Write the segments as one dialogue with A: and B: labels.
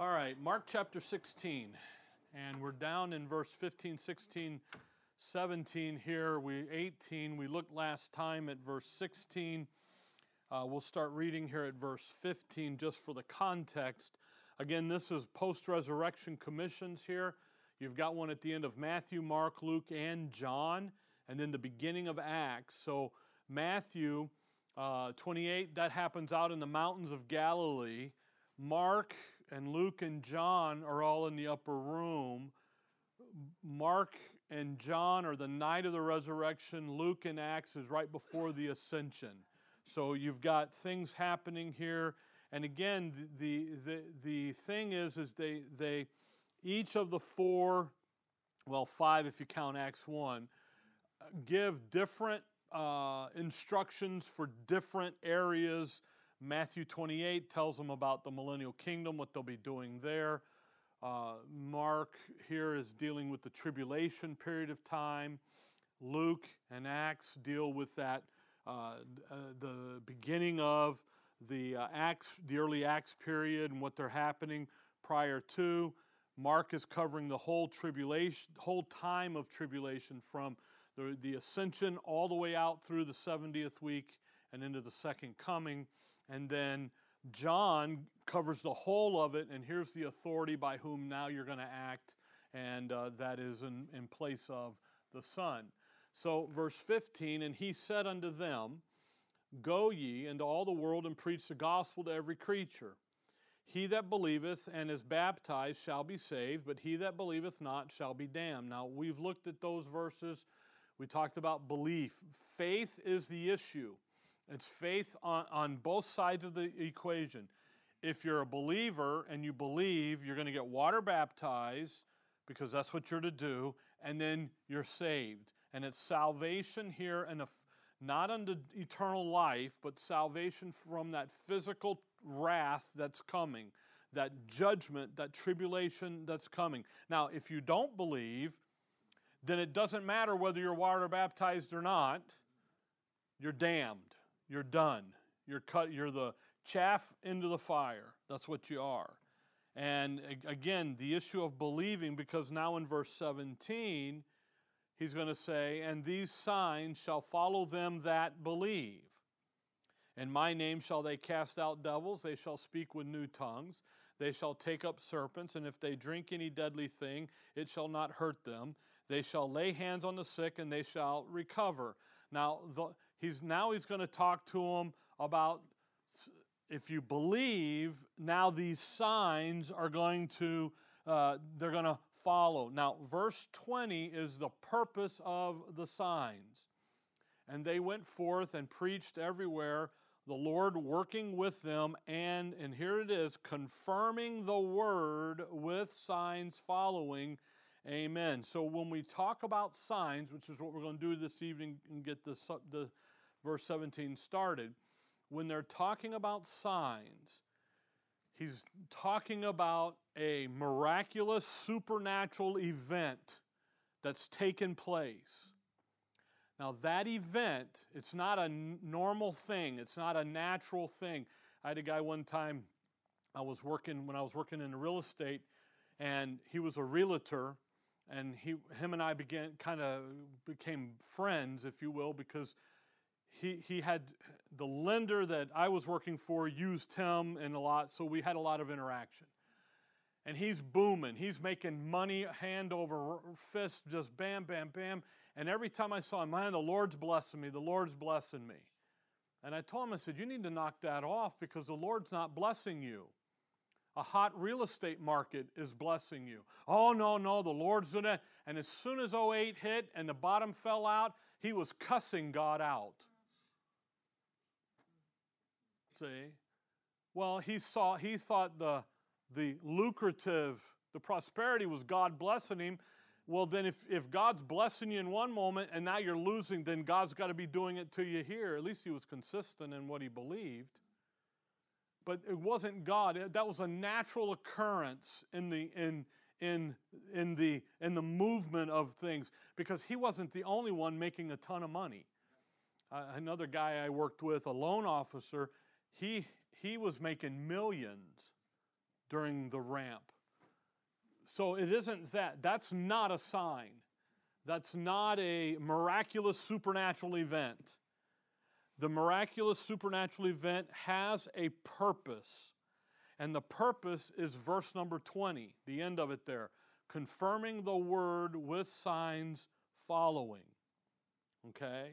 A: All right, Mark chapter 16, and we're down in verse 15, 16, 17 here. We 18. We looked last time at verse 16. Uh, we'll start reading here at verse 15 just for the context. Again, this is post-resurrection commissions here. You've got one at the end of Matthew, Mark, Luke, and John, and then the beginning of Acts. So Matthew uh, 28, that happens out in the mountains of Galilee. Mark and Luke and John are all in the upper room. Mark and John are the night of the resurrection. Luke and Acts is right before the ascension. So you've got things happening here. And again, the, the, the thing is, is they, they, each of the four, well, five if you count Acts 1, give different uh, instructions for different areas Matthew 28 tells them about the millennial kingdom, what they'll be doing there. Uh, Mark here is dealing with the tribulation period of time. Luke and Acts deal with that, uh, uh the beginning of the uh, Acts, the early Acts period, and what they're happening prior to. Mark is covering the whole tribulation, whole time of tribulation from the, the ascension all the way out through the 70th week and into the second coming. And then John covers the whole of it, and here's the authority by whom now you're going to act, and uh, that is in, in place of the Son. So, verse 15, and he said unto them, Go ye into all the world and preach the gospel to every creature. He that believeth and is baptized shall be saved, but he that believeth not shall be damned. Now, we've looked at those verses. We talked about belief. Faith is the issue. It's faith on, on both sides of the equation. If you're a believer and you believe, you're going to get water baptized because that's what you're to do, and then you're saved. And it's salvation here and a, not unto eternal life, but salvation from that physical wrath that's coming, that judgment, that tribulation that's coming. Now, if you don't believe, then it doesn't matter whether you're water baptized or not, you're damned. You're done. You're cut. You're the chaff into the fire. That's what you are. And again, the issue of believing, because now in verse 17, he's going to say, And these signs shall follow them that believe. In my name shall they cast out devils, they shall speak with new tongues, they shall take up serpents, and if they drink any deadly thing, it shall not hurt them. They shall lay hands on the sick, and they shall recover. Now, the, He's now he's going to talk to them about if you believe, now these signs are going to uh, they're going to follow. Now, verse 20 is the purpose of the signs. And they went forth and preached everywhere, the Lord working with them, and, and here it is, confirming the word with signs following. Amen. So when we talk about signs, which is what we're going to do this evening and get the, the verse 17 started, when they're talking about signs, he's talking about a miraculous supernatural event that's taken place. Now, that event, it's not a normal thing, it's not a natural thing. I had a guy one time, I was working, when I was working in real estate, and he was a realtor. And he, him and I began kind of became friends, if you will, because he, he had the lender that I was working for used him and a lot, so we had a lot of interaction. And he's booming. He's making money hand over fist, just bam, bam, bam. And every time I saw him, man, the Lord's blessing me. The Lord's blessing me. And I told him, I said, you need to knock that off because the Lord's not blessing you. A hot real estate market is blessing you. Oh, no, no, the Lord's doing it. And as soon as 08 hit and the bottom fell out, he was cussing God out. See? Well, he saw he thought the the lucrative, the prosperity was God blessing him. Well, then if, if God's blessing you in one moment and now you're losing, then God's got to be doing it to you here. At least he was consistent in what he believed. But it wasn't God. That was a natural occurrence in the in in in the in the movement of things because he wasn't the only one making a ton of money. Uh, another guy I worked with, a loan officer, he, he was making millions during the ramp. So it isn't that. That's not a sign. That's not a miraculous supernatural event. The miraculous supernatural event has a purpose. And the purpose is verse number 20, the end of it there confirming the word with signs following. Okay?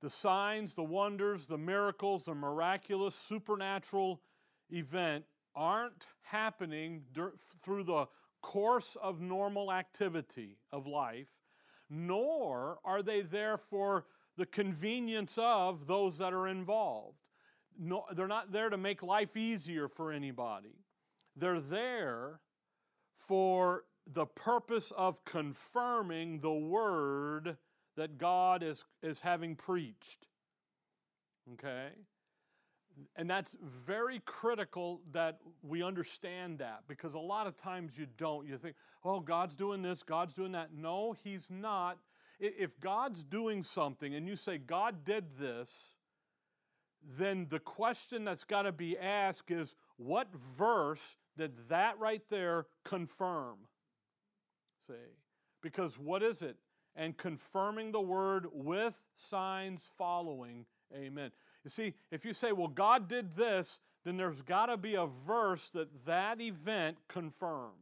A: the signs, the wonders, the miracles, the miraculous supernatural event aren't happening through the course of normal activity of life, nor are they there for the convenience of those that are involved. No, they're not there to make life easier for anybody. They're there for the purpose of confirming the word that God is, is having preached. Okay? And that's very critical that we understand that because a lot of times you don't. You think, oh, God's doing this, God's doing that. No, He's not. If God's doing something and you say, God did this, then the question that's got to be asked is, what verse did that right there confirm? See? Because what is it? and confirming the word with signs following. Amen. You see, if you say, well, God did this, then there's got to be a verse that that event confirms.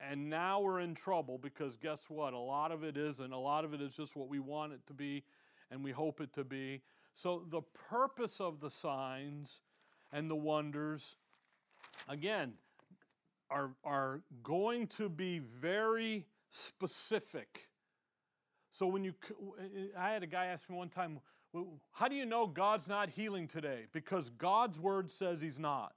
A: And now we're in trouble because guess what? A lot of it isn't. A lot of it is just what we want it to be and we hope it to be. So the purpose of the signs and the wonders, again, are, are going to be very specific. So when you, eh, eh, I had a guy ask me one time, how do you know God's not healing today? Because God's word says he's not.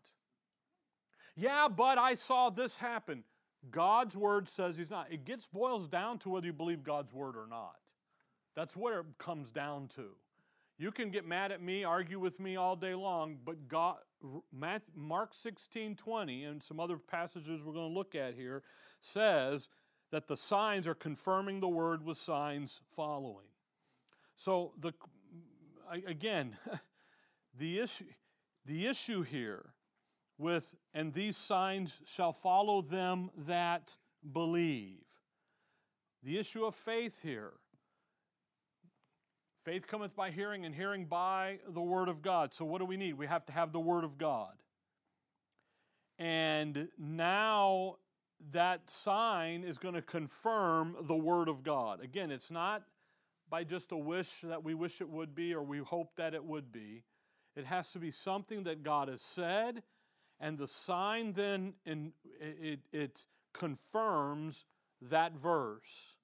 A: Yeah, but I saw this happen. God's word says he's not. It gets boils down to whether you believe God's word or not. That's what it comes down to. You can get mad at me, argue with me all day long, but God, Mark 16 20, and some other passages we're going to look at here, says that the signs are confirming the word with signs following. So the again, the issue the issue here with and these signs shall follow them that believe. The issue of faith here. Faith cometh by hearing, and hearing by the Word of God. So, what do we need? We have to have the Word of God. And now that sign is going to confirm the Word of God. Again, it's not by just a wish that we wish it would be or we hope that it would be. It has to be something that God has said, and the sign then in, it, it confirms that verse.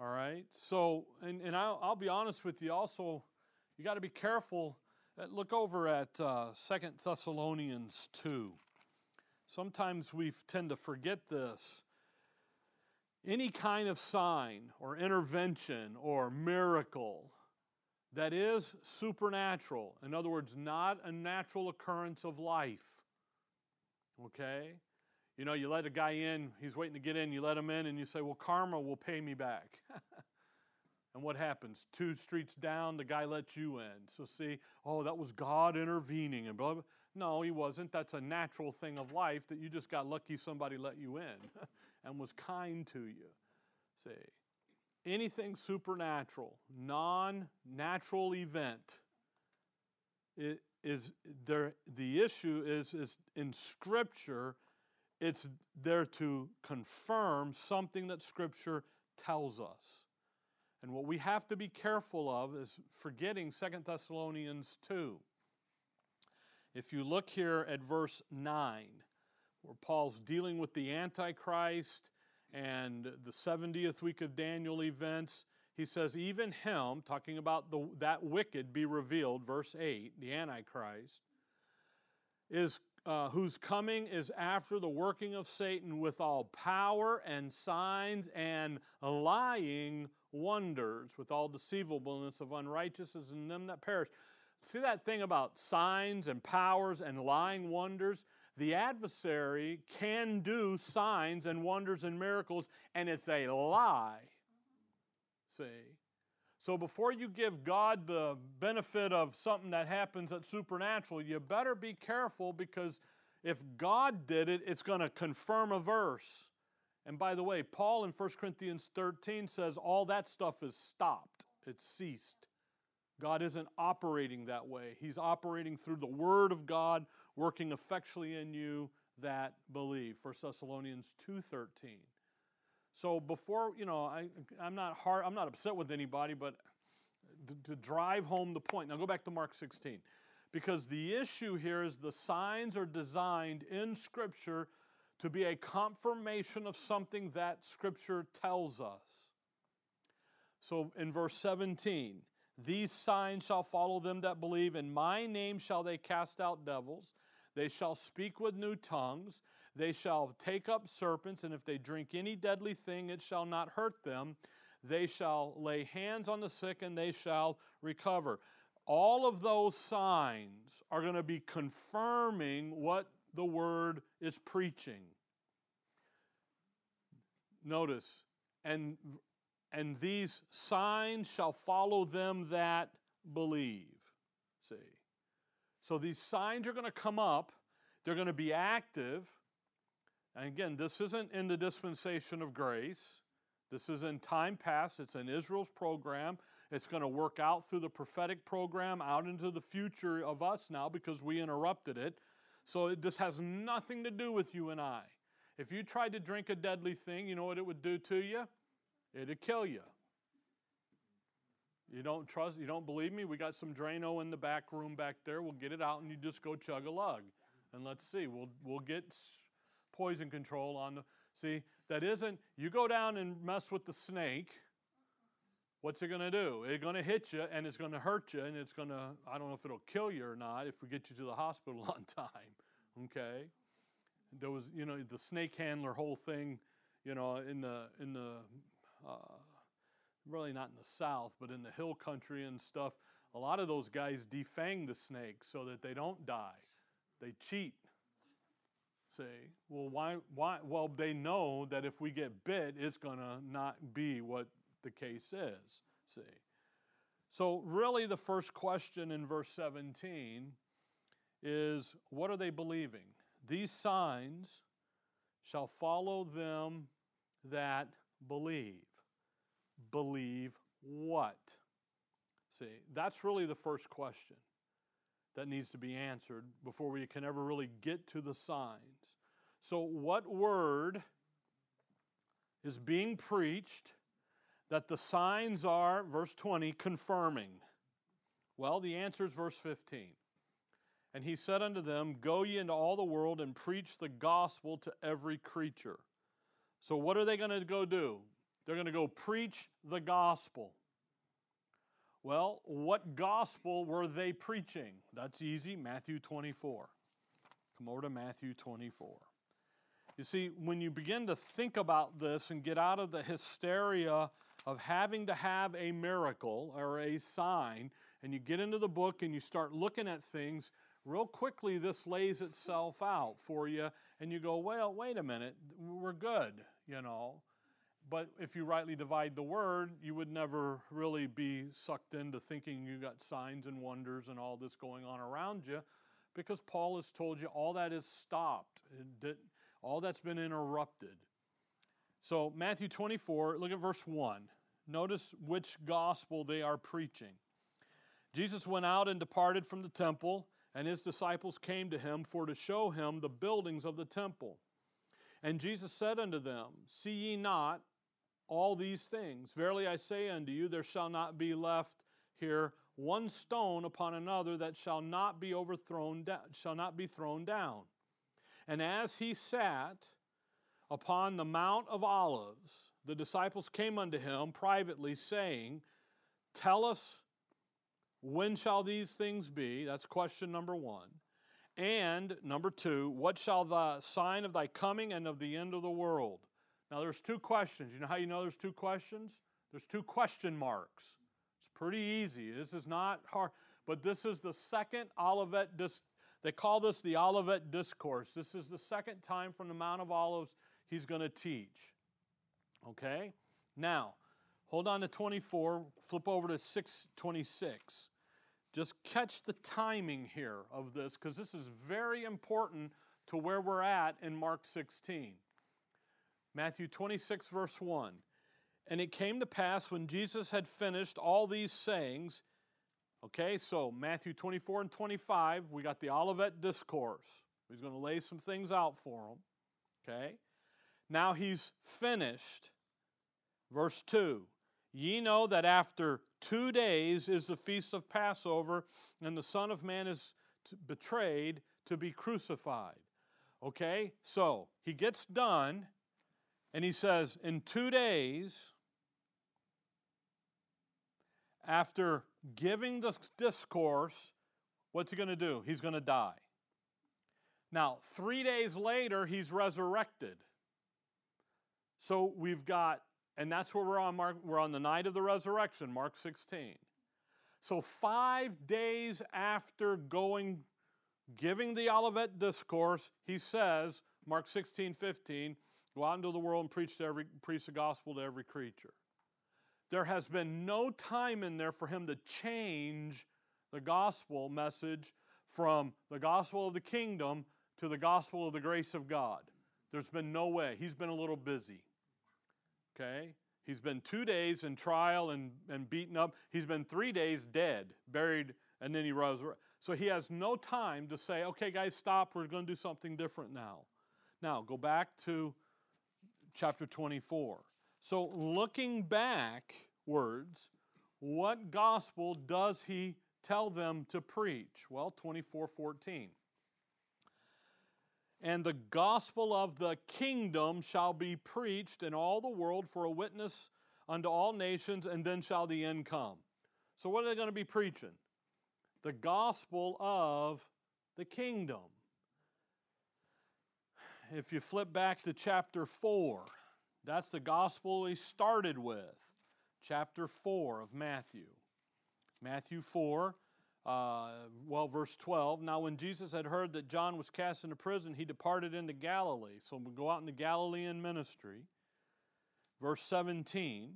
A: All right? So, and, and I'll, I'll be honest with you also, you got to be careful. Look over at uh, Second Thessalonians 2. Sometimes we tend to forget this. Any kind of sign or intervention or miracle that is supernatural, in other words, not a natural occurrence of life, okay? You know, you let a guy in, he's waiting to get in, you let him in, and you say, Well, karma will pay me back. and what happens? Two streets down, the guy lets you in. So, see, oh, that was God intervening, and blah, blah. No, he wasn't. That's a natural thing of life that you just got lucky somebody let you in and was kind to you. See, anything supernatural, non natural event, it is there the issue is is in scripture it's there to confirm something that scripture tells us and what we have to be careful of is forgetting Second thessalonians 2 if you look here at verse 9, where Paul's dealing with the Antichrist and the 70th week of Daniel events, he says, Even him, talking about the, that wicked be revealed, verse 8, the Antichrist, is uh, whose coming is after the working of Satan with all power and signs and lying wonders, with all deceivableness of unrighteousness in them that perish. See that thing about signs and powers and lying wonders? The adversary can do signs and wonders and miracles, and it's a lie. See? So before you give God the benefit of something that happens that's supernatural, you better be careful because if God did it, it's going to confirm a verse. And by the way, Paul in 1 Corinthians 13 says all that stuff is stopped, it's ceased. God isn't operating that way. He's operating through the Word of God, working effectually in you that believe. 1 Thessalonians 2.13. So before, you know, I, I'm not hard, I'm not upset with anybody, but to, to drive home the point. Now go back to Mark 16. Because the issue here is the signs are designed in Scripture to be a confirmation of something that Scripture tells us. So in verse 17, these signs shall follow them that believe. In my name shall they cast out devils. They shall speak with new tongues. They shall take up serpents. And if they drink any deadly thing, it shall not hurt them. They shall lay hands on the sick and they shall recover. All of those signs are going to be confirming what the word is preaching. Notice, and and these signs shall follow them that believe. See? So these signs are going to come up, they're going to be active. And again, this isn't in the dispensation of grace. This is in time past. It's in Israel's program. It's going to work out through the prophetic program out into the future of us now because we interrupted it. So this has nothing to do with you and I. If you tried to drink a deadly thing, you know what it would do to you? it will kill you. You don't trust, you don't believe me? We got some Drano in the back room back there. We'll get it out and you just go chug a lug. And let's see, we'll, we'll get poison control on the. See, that isn't, you go down and mess with the snake, what's it gonna do? It's gonna hit you and it's gonna hurt you and it's gonna, I don't know if it'll kill you or not if we get you to the hospital on time, okay? There was, you know, the snake handler whole thing, you know, in the, in the uh, really not in the south, but in the hill country and stuff, a lot of those guys defang the snake so that they don't die. They cheat. Say, well, why, why? Well, they know that if we get bit, it's going to not be what the case is. See. So, really, the first question in verse 17 is what are they believing? These signs shall follow them that believe believe what? See, that's really the first question that needs to be answered before we can ever really get to the signs. So, what word is being preached that the signs are, verse 20, confirming? Well, the answer is verse 15. And he said unto them, Go ye into all the world and preach the gospel to every creature. So, what are they going to go do? They're going to go preach the gospel. Well, what gospel were they preaching? That's easy Matthew 24. Come over to Matthew 24. You see, when you begin to think about this and get out of the hysteria of having to have a miracle or a sign, and you get into the book and you start looking at things, real quickly this lays itself out for you, and you go, well, wait a minute, we're good, you know. But if you rightly divide the word, you would never really be sucked into thinking you got signs and wonders and all this going on around you because Paul has told you all that is stopped, all that's been interrupted. So, Matthew 24, look at verse 1. Notice which gospel they are preaching. Jesus went out and departed from the temple, and his disciples came to him for to show him the buildings of the temple. And Jesus said unto them, See ye not all these things. Verily I say unto you, there shall not be left here one stone upon another that shall not be overthrown, shall not be thrown down. And as he sat upon the Mount of Olives, the disciples came unto him privately, saying, Tell us when shall these things be? That's question number one. And number two, what shall the sign of thy coming and of the end of the world? Now, there's two questions. You know how you know there's two questions? There's two question marks. It's pretty easy. This is not hard, but this is the second Olivet dis- they call this the Olivet Discourse. This is the second time from the Mount of Olives he's going to teach. Okay? Now, hold on to 24, flip over to 626. Just catch the timing here of this because this is very important to where we're at in Mark 16. Matthew 26, verse 1. And it came to pass when Jesus had finished all these sayings. Okay, so Matthew 24 and 25, we got the Olivet Discourse. He's going to lay some things out for them. Okay, now he's finished. Verse 2 Ye know that after two days is the feast of Passover, and the Son of Man is betrayed to be crucified. Okay, so he gets done and he says, In two days, after giving the discourse, what's he going to do? He's going to die. Now, three days later, he's resurrected. So we've got, and that's where we're on, Mark, we're on the night of the resurrection, Mark 16. So five days after going, giving the Olivet discourse, he says, Mark 16, 15, Go out into the world and preach, to every, preach the gospel to every creature. There has been no time in there for him to change the gospel message from the gospel of the kingdom to the gospel of the grace of God. There's been no way. He's been a little busy. Okay? He's been two days in trial and, and beaten up. He's been three days dead, buried, and then he rose. So he has no time to say, okay, guys, stop. We're going to do something different now. Now, go back to chapter 24. So, looking backwards, what gospel does he tell them to preach? Well, 24 14. And the gospel of the kingdom shall be preached in all the world for a witness unto all nations, and then shall the end come. So, what are they going to be preaching? The gospel of the kingdom if you flip back to chapter 4, that's the gospel we started with, chapter 4 of Matthew. Matthew 4, uh, well, verse 12. Now, when Jesus had heard that John was cast into prison, he departed into Galilee. So we go out into Galilean ministry. Verse 17.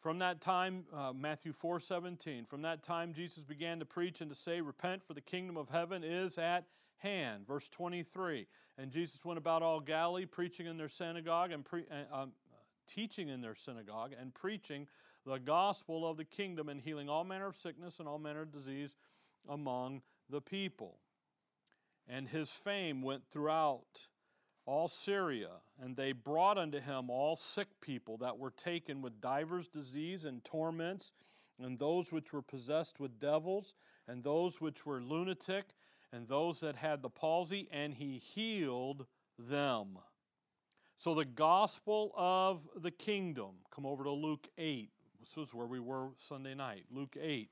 A: From that time, uh, Matthew 4 17, from that time Jesus began to preach and to say, Repent, for the kingdom of heaven is at hand. Verse 23 And Jesus went about all Galilee, preaching in their synagogue and pre- uh, um, teaching in their synagogue and preaching the gospel of the kingdom and healing all manner of sickness and all manner of disease among the people. And his fame went throughout all Syria, and they brought unto him all sick people that were taken with divers disease and torments, and those which were possessed with devils, and those which were lunatic, and those that had the palsy, and he healed them. So, the gospel of the kingdom, come over to Luke 8. This is where we were Sunday night, Luke 8.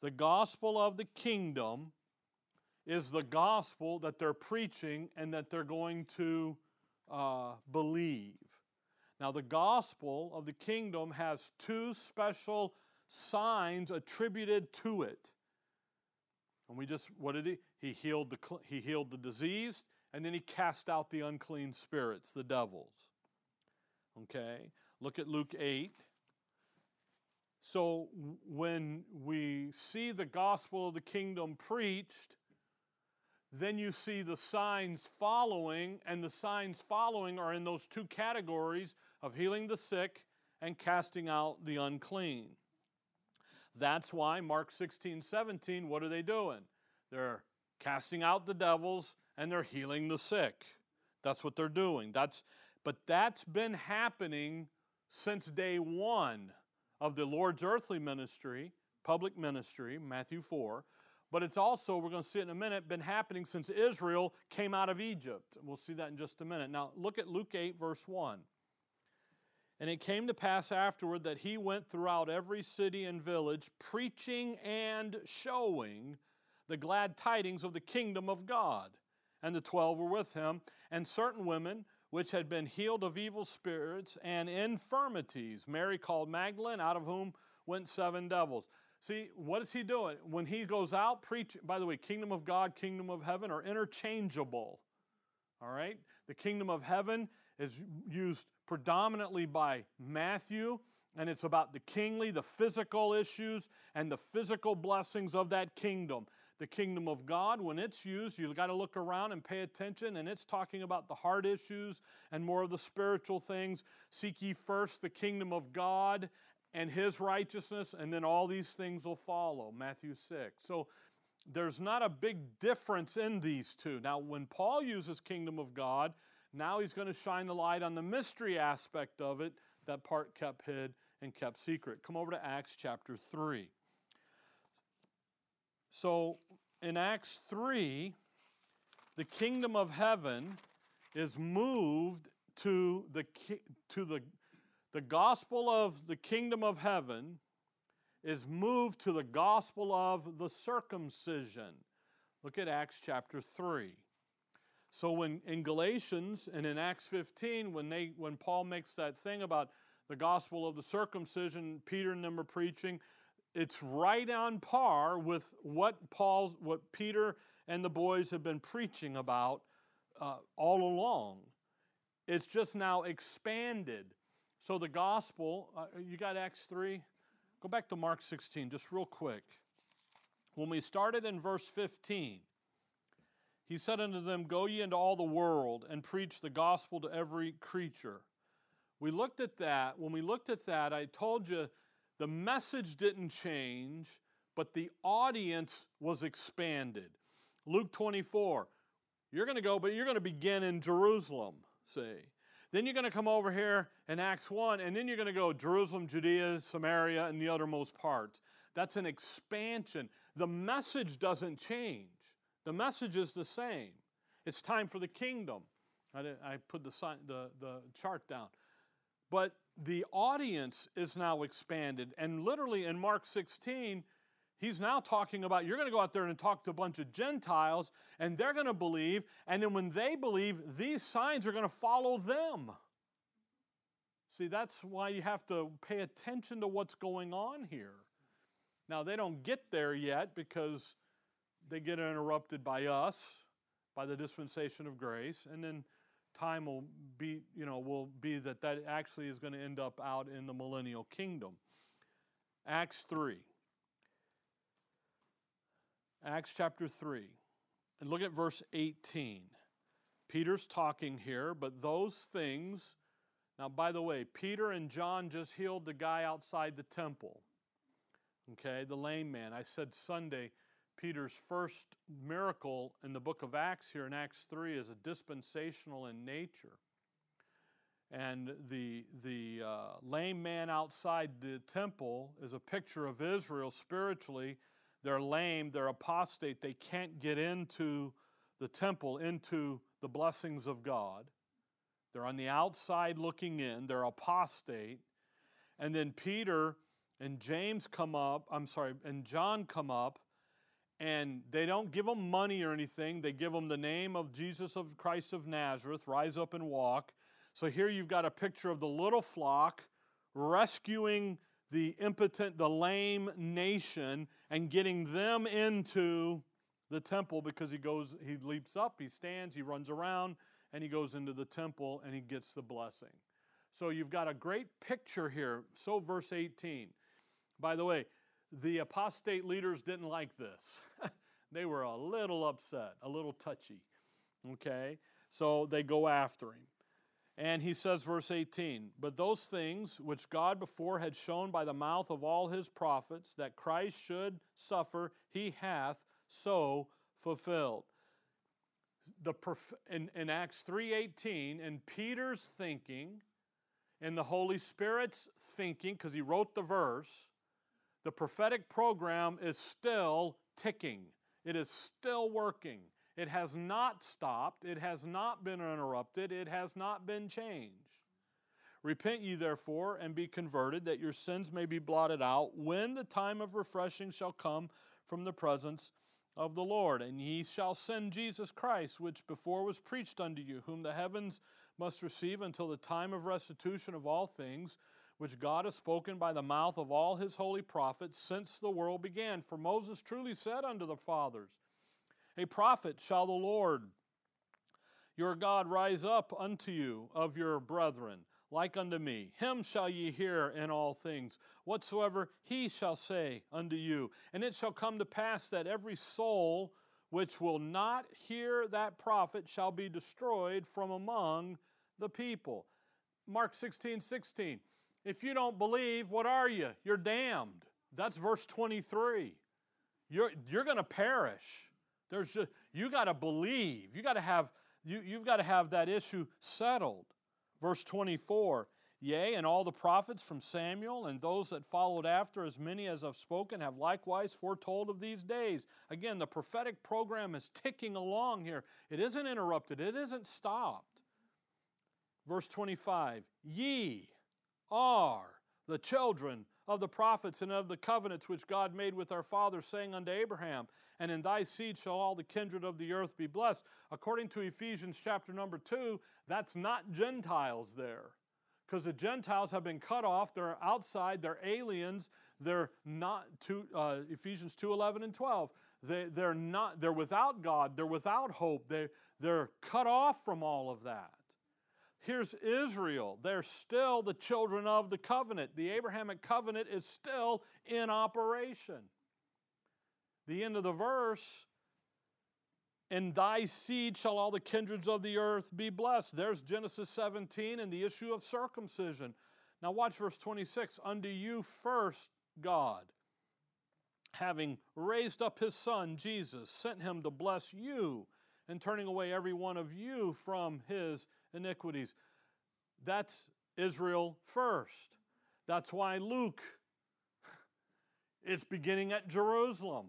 A: The gospel of the kingdom is the gospel that they're preaching and that they're going to uh, believe. Now, the gospel of the kingdom has two special signs attributed to it. And we just, what did he? He healed the, he healed the diseased, and then he cast out the unclean spirits, the devils. Okay? Look at Luke 8. So when we see the gospel of the kingdom preached, then you see the signs following, and the signs following are in those two categories of healing the sick and casting out the unclean. That's why Mark 16, 17, what are they doing? They're casting out the devils and they're healing the sick. That's what they're doing. That's, but that's been happening since day one of the Lord's earthly ministry, public ministry, Matthew 4. But it's also, we're going to see it in a minute, been happening since Israel came out of Egypt. We'll see that in just a minute. Now, look at Luke 8, verse 1. And it came to pass afterward that he went throughout every city and village, preaching and showing the glad tidings of the kingdom of God. And the twelve were with him, and certain women which had been healed of evil spirits and infirmities. Mary called Magdalene, out of whom went seven devils. See, what is he doing? When he goes out preaching, by the way, kingdom of God, kingdom of heaven are interchangeable. All right? The kingdom of heaven is used predominantly by Matthew, and it's about the kingly, the physical issues, and the physical blessings of that kingdom. The kingdom of God, when it's used, you've got to look around and pay attention, and it's talking about the heart issues and more of the spiritual things. Seek ye first the kingdom of God and his righteousness, and then all these things will follow. Matthew 6. So, there's not a big difference in these two. Now, when Paul uses kingdom of God, now he's going to shine the light on the mystery aspect of it, that part kept hid and kept secret. Come over to Acts chapter 3. So in Acts 3, the kingdom of heaven is moved to the, to the, the gospel of the kingdom of heaven is moved to the gospel of the circumcision. Look at Acts chapter 3. So when in Galatians and in Acts 15, when they when Paul makes that thing about the gospel of the circumcision, Peter and them are preaching, it's right on par with what Paul's what Peter and the boys have been preaching about uh, all along. It's just now expanded. So the gospel, uh, you got Acts 3? Go back to Mark 16 just real quick. When we started in verse 15, he said unto them, Go ye into all the world and preach the gospel to every creature. We looked at that. When we looked at that, I told you the message didn't change, but the audience was expanded. Luke 24, you're going to go, but you're going to begin in Jerusalem, see. Then you're going to come over here in Acts 1, and then you're going to go Jerusalem, Judea, Samaria, and the uttermost parts. That's an expansion. The message doesn't change the message is the same. It's time for the kingdom. I, I put the, sign, the, the chart down. But the audience is now expanded. And literally in Mark 16, he's now talking about you're going to go out there and talk to a bunch of Gentiles, and they're going to believe. And then when they believe, these signs are going to follow them. See, that's why you have to pay attention to what's going on here. Now, they don't get there yet because they get interrupted by us, by the dispensation of grace, and then time will be, you know, will be that that actually is going to end up out in the millennial kingdom. Acts 3. Acts chapter 3. And look at verse 18. Peter's talking here, but those things. Now, by the way, Peter and John just healed the guy outside the temple. Okay, the lame man. I said Sunday Peter's first miracle in the book of Acts here in Acts 3 is a dispensational in nature. And the, the uh, lame man outside the temple is a picture of Israel spiritually. They're lame, they're apostate, they can't get into the temple, into the blessings of God. They're on the outside looking in, they're apostate. And then Peter and James come up, I'm sorry, and John come up and they don't give them money or anything. They give them the name of Jesus of Christ of Nazareth, rise up and walk. So here you've got a picture of the little flock rescuing the impotent, the lame nation and getting them into the temple because he goes he leaps up, he stands, he runs around and he goes into the temple and he gets the blessing. So you've got a great picture here. So verse 18. By the way, the apostate leaders didn't like this. they were a little upset, a little touchy. Okay? So they go after him. And he says, verse 18, But those things which God before had shown by the mouth of all his prophets that Christ should suffer, he hath so fulfilled. The, in, in Acts 3.18, in Peter's thinking, in the Holy Spirit's thinking, because he wrote the verse, the prophetic program is still ticking, it is still working. It has not stopped, it has not been interrupted, it has not been changed. Repent ye therefore and be converted, that your sins may be blotted out, when the time of refreshing shall come from the presence of the Lord. And ye shall send Jesus Christ, which before was preached unto you, whom the heavens must receive until the time of restitution of all things which God has spoken by the mouth of all his holy prophets since the world began. For Moses truly said unto the fathers, A prophet shall the Lord your God rise up unto you of your brethren, like unto me. Him shall ye hear in all things, whatsoever he shall say unto you. And it shall come to pass that every soul which will not hear that prophet shall be destroyed from among the people. Mark 16, 16. If you don't believe, what are you? You're damned. That's verse 23. You're, you're going to perish. There's just, you got to believe. You got to have you, you've got to have that issue settled. Verse 24 Yea, and all the prophets from Samuel and those that followed after, as many as have spoken, have likewise foretold of these days. Again, the prophetic program is ticking along here. It isn't interrupted, it isn't stopped. Verse 25 Ye, are the children of the prophets and of the covenants which God made with our fathers, saying unto Abraham, And in thy seed shall all the kindred of the earth be blessed. According to Ephesians chapter number two, that's not Gentiles there. Because the Gentiles have been cut off, they're outside, they're aliens, they're not to uh, Ephesians 2, 11 and 12. They, they're not, they're without God, they're without hope, they, they're cut off from all of that. Here's Israel. They're still the children of the covenant. The Abrahamic covenant is still in operation. The end of the verse in thy seed shall all the kindreds of the earth be blessed. There's Genesis 17 and the issue of circumcision. Now, watch verse 26 Unto you first, God, having raised up his son, Jesus, sent him to bless you and turning away every one of you from his iniquities. That's Israel first. That's why Luke it's beginning at Jerusalem.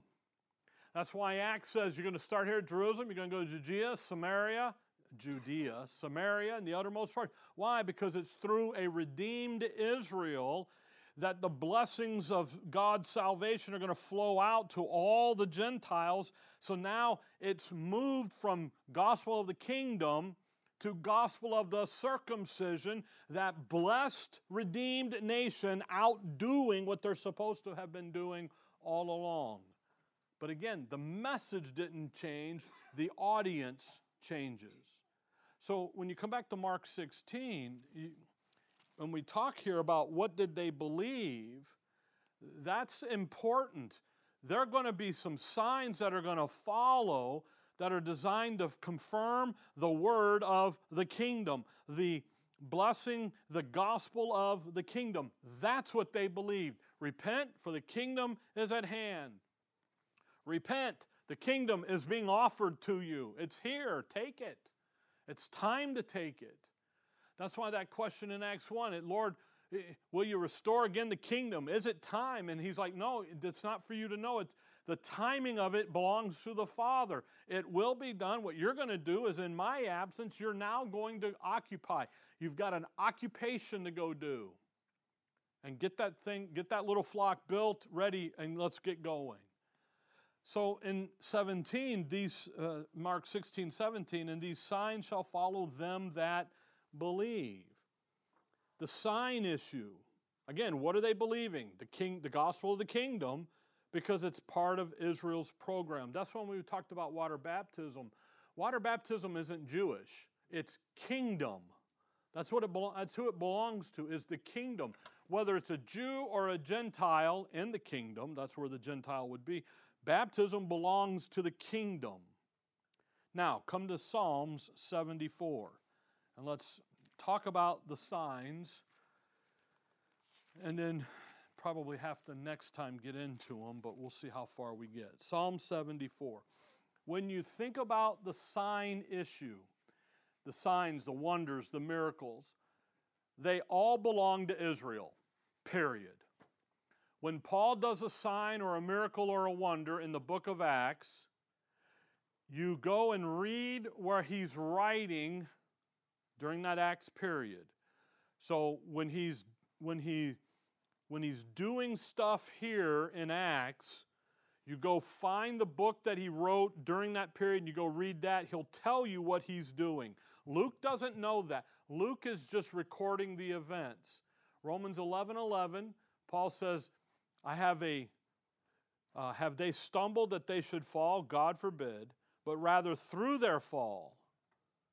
A: That's why Acts says you're going to start here at Jerusalem, you're going to go to Judea, Samaria, Judea, Samaria, and the uttermost part. Why? Because it's through a redeemed Israel that the blessings of God's salvation are going to flow out to all the Gentiles. So now it's moved from gospel of the kingdom to gospel of the circumcision, that blessed, redeemed nation outdoing what they're supposed to have been doing all along. But again, the message didn't change, the audience changes. So when you come back to Mark 16, you, when we talk here about what did they believe, that's important. There are going to be some signs that are going to follow that are designed to confirm the word of the kingdom, the blessing, the gospel of the kingdom. That's what they believed. Repent, for the kingdom is at hand. Repent, the kingdom is being offered to you. It's here, take it. It's time to take it. That's why that question in Acts 1 it, Lord, eh, will you restore again the kingdom? Is it time? And he's like, No, it's not for you to know. It's, the timing of it belongs to the Father. It will be done. What you're going to do is, in my absence, you're now going to occupy. You've got an occupation to go do. And get that thing, get that little flock built, ready, and let's get going. So in 17, these, uh, Mark 16, 17, and these signs shall follow them that believe. The sign issue. Again, what are they believing? The king, the gospel of the kingdom because it's part of Israel's program. That's when we talked about water baptism. Water baptism isn't Jewish, it's kingdom. That's, what it that's who it belongs to, is the kingdom. Whether it's a Jew or a Gentile in the kingdom, that's where the Gentile would be, baptism belongs to the kingdom. Now, come to Psalms 74, and let's talk about the signs and then probably have to next time get into them, but we'll see how far we get. Psalm 74. When you think about the sign issue, the signs, the wonders, the miracles, they all belong to Israel, period. When Paul does a sign or a miracle or a wonder in the book of Acts, you go and read where he's writing during that Acts period. So when he's when he when he's doing stuff here in Acts, you go find the book that he wrote during that period and you go read that. He'll tell you what he's doing. Luke doesn't know that. Luke is just recording the events. Romans 11 11, Paul says, I have a, uh, have they stumbled that they should fall? God forbid, but rather through their fall.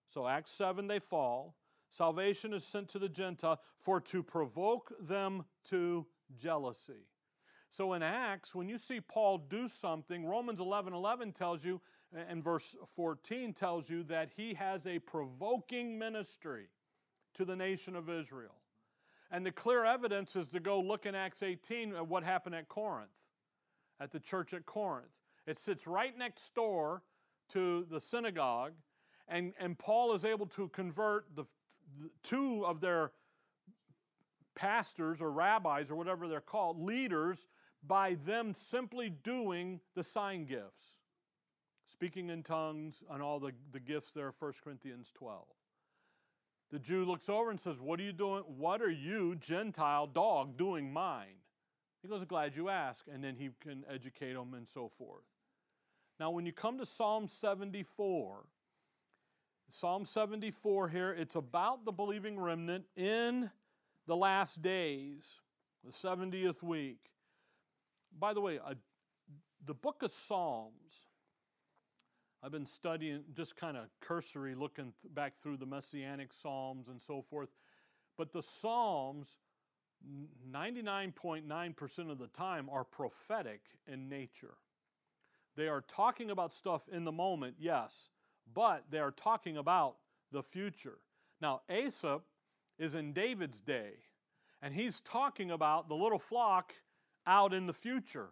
A: So, Acts 7, they fall. Salvation is sent to the Gentile for to provoke them to jealousy. So in Acts, when you see Paul do something, Romans 11 11 tells you, and verse 14 tells you that he has a provoking ministry to the nation of Israel. And the clear evidence is to go look in Acts 18 at what happened at Corinth, at the church at Corinth. It sits right next door to the synagogue, and, and Paul is able to convert the two of their pastors or rabbis or whatever they're called, leaders, by them simply doing the sign gifts, speaking in tongues and all the, the gifts there, 1 Corinthians 12. The Jew looks over and says, What are you doing? What are you, Gentile dog, doing mine? He goes, Glad you asked. And then he can educate them and so forth. Now, when you come to Psalm 74, Psalm 74 here, it's about the believing remnant in the last days, the 70th week. By the way, I, the book of Psalms, I've been studying just kind of cursory looking back through the Messianic Psalms and so forth, but the Psalms, 99.9% of the time, are prophetic in nature. They are talking about stuff in the moment, yes but they are talking about the future. Now, Asaph is in David's day, and he's talking about the little flock out in the future.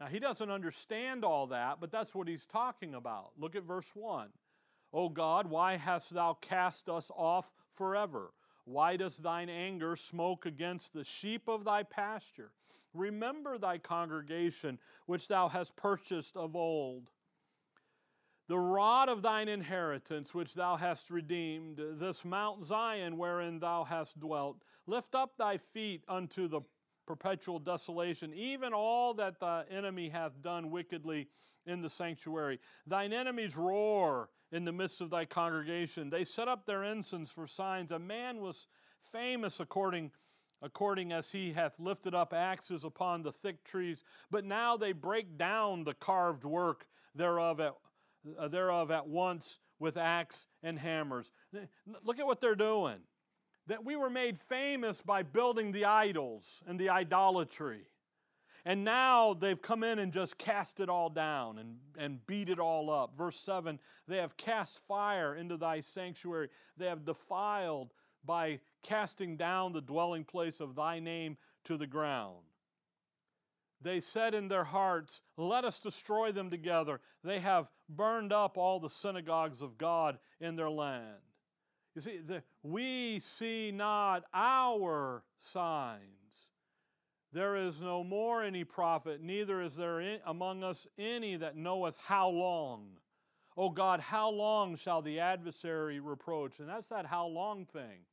A: Now, he doesn't understand all that, but that's what he's talking about. Look at verse 1. O God, why hast thou cast us off forever? Why does thine anger smoke against the sheep of thy pasture? Remember thy congregation which thou hast purchased of old the rod of thine inheritance which thou hast redeemed, this Mount Zion wherein thou hast dwelt. Lift up thy feet unto the perpetual desolation, even all that the enemy hath done wickedly in the sanctuary. Thine enemies roar in the midst of thy congregation. They set up their ensigns for signs. A man was famous according according as he hath lifted up axes upon the thick trees. But now they break down the carved work thereof uh, thereof at once with axe and hammers. Look at what they're doing. That we were made famous by building the idols and the idolatry. And now they've come in and just cast it all down and, and beat it all up. Verse 7 they have cast fire into thy sanctuary, they have defiled by casting down the dwelling place of thy name to the ground. They said in their hearts, Let us destroy them together. They have burned up all the synagogues of God in their land. You see, the, we see not our signs. There is no more any prophet, neither is there among us any that knoweth how long. O oh God, how long shall the adversary reproach? And that's that how long thing.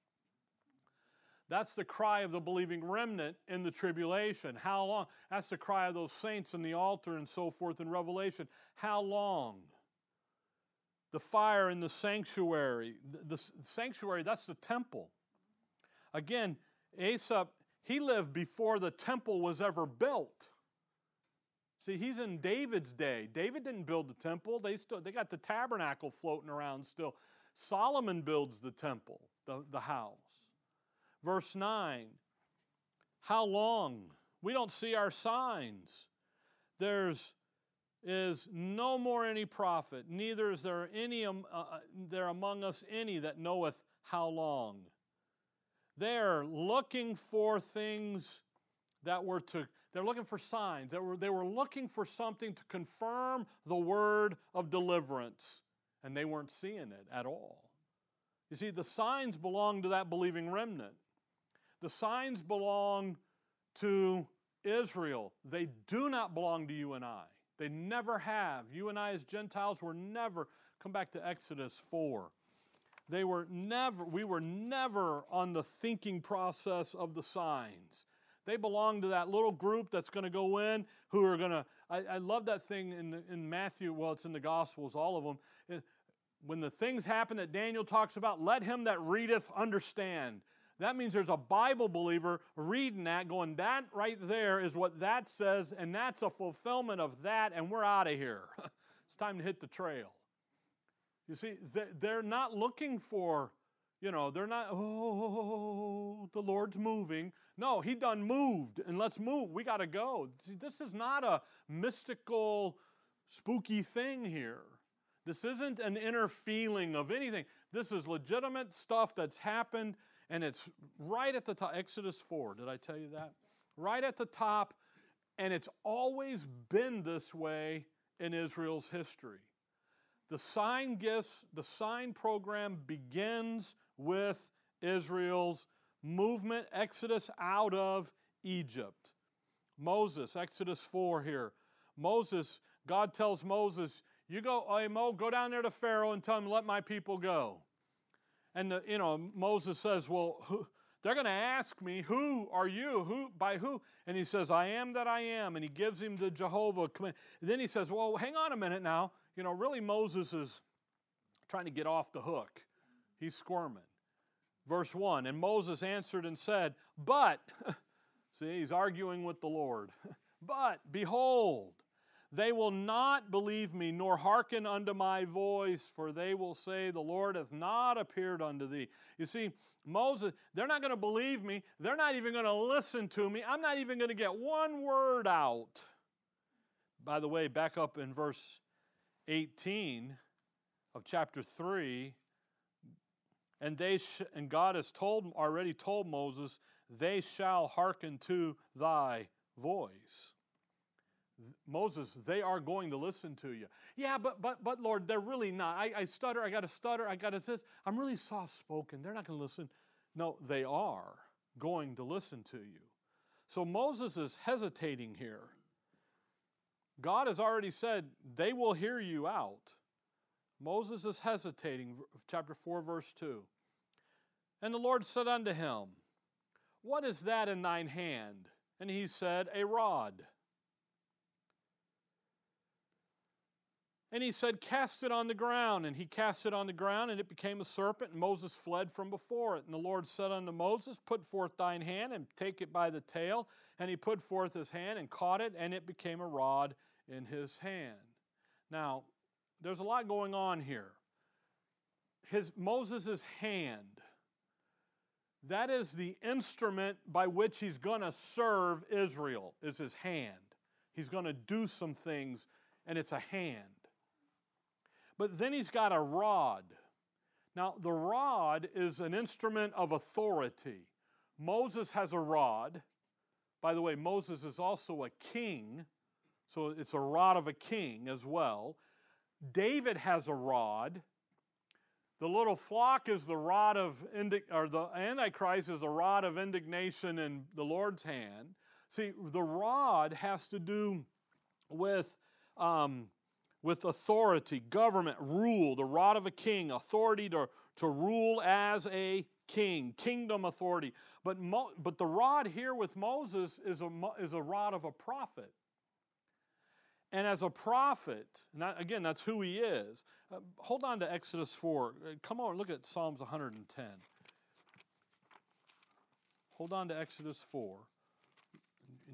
A: That's the cry of the believing remnant in the tribulation. How long? That's the cry of those saints in the altar and so forth in Revelation. How long? The fire in the sanctuary. The sanctuary, that's the temple. Again, Asaph, he lived before the temple was ever built. See, he's in David's day. David didn't build the temple. They still they got the tabernacle floating around still. Solomon builds the temple, the, the house. Verse 9 How long? We don't see our signs. There's is no more any prophet, neither is there any um, uh, there among us any that knoweth how long. They are looking for things that were to they're looking for signs that were they were looking for something to confirm the word of deliverance and they weren't seeing it at all you see the signs belong to that believing remnant the signs belong to Israel. They do not belong to you and I. They never have. You and I, as Gentiles, were never, come back to Exodus 4. They were never, we were never on the thinking process of the signs. They belong to that little group that's going to go in, who are going to. I, I love that thing in, in Matthew, well, it's in the Gospels, all of them. It, when the things happen that Daniel talks about, let him that readeth understand. That means there's a Bible believer reading that, going, that right there is what that says, and that's a fulfillment of that, and we're out of here. it's time to hit the trail. You see, they're not looking for, you know, they're not, oh, the Lord's moving. No, He done moved, and let's move. We got to go. See, this is not a mystical, spooky thing here. This isn't an inner feeling of anything. This is legitimate stuff that's happened and it's right at the top. Exodus 4, did I tell you that? Right at the top, and it's always been this way in Israel's history. The sign gifts, the sign program begins with Israel's movement, Exodus out of Egypt. Moses, Exodus 4 here. Moses, God tells Moses, You go, hey, Mo, go down there to Pharaoh and tell him, Let my people go and the, you know Moses says, "Well, who, they're going to ask me, "Who are you? Who by who?" And he says, "I am that I am." And he gives him the Jehovah command. then he says, "Well, hang on a minute now. You know, really Moses is trying to get off the hook. He's squirming." Verse 1, and Moses answered and said, "But See, he's arguing with the Lord. But behold, they will not believe me, nor hearken unto my voice, for they will say, The Lord hath not appeared unto thee. You see, Moses, they're not going to believe me. They're not even going to listen to me. I'm not even going to get one word out. By the way, back up in verse 18 of chapter 3 and they sh- and God has told already told Moses they shall hearken to thy voice Moses, they are going to listen to you. Yeah, but but but Lord, they're really not. I, I stutter, I gotta stutter, I gotta this. I'm really soft spoken. They're not gonna listen. No, they are going to listen to you. So Moses is hesitating here. God has already said, they will hear you out. Moses is hesitating, chapter 4, verse 2. And the Lord said unto him, What is that in thine hand? And he said, A rod. And he said, Cast it on the ground. And he cast it on the ground, and it became a serpent, and Moses fled from before it. And the Lord said unto Moses, Put forth thine hand, and take it by the tail. And he put forth his hand, and caught it, and it became a rod in his hand. Now, there's a lot going on here. His, Moses' hand, that is the instrument by which he's going to serve Israel, is his hand. He's going to do some things, and it's a hand. But then he's got a rod. Now, the rod is an instrument of authority. Moses has a rod. By the way, Moses is also a king, so it's a rod of a king as well. David has a rod. The little flock is the rod of, or the Antichrist is the rod of indignation in the Lord's hand. See, the rod has to do with um, with authority, government, rule, the rod of a king, authority to, to rule as a king, kingdom authority. But, Mo, but the rod here with Moses is a, is a rod of a prophet. And as a prophet, again, that's who he is. Uh, hold on to Exodus 4. Uh, come on, look at Psalms 110. Hold on to Exodus 4.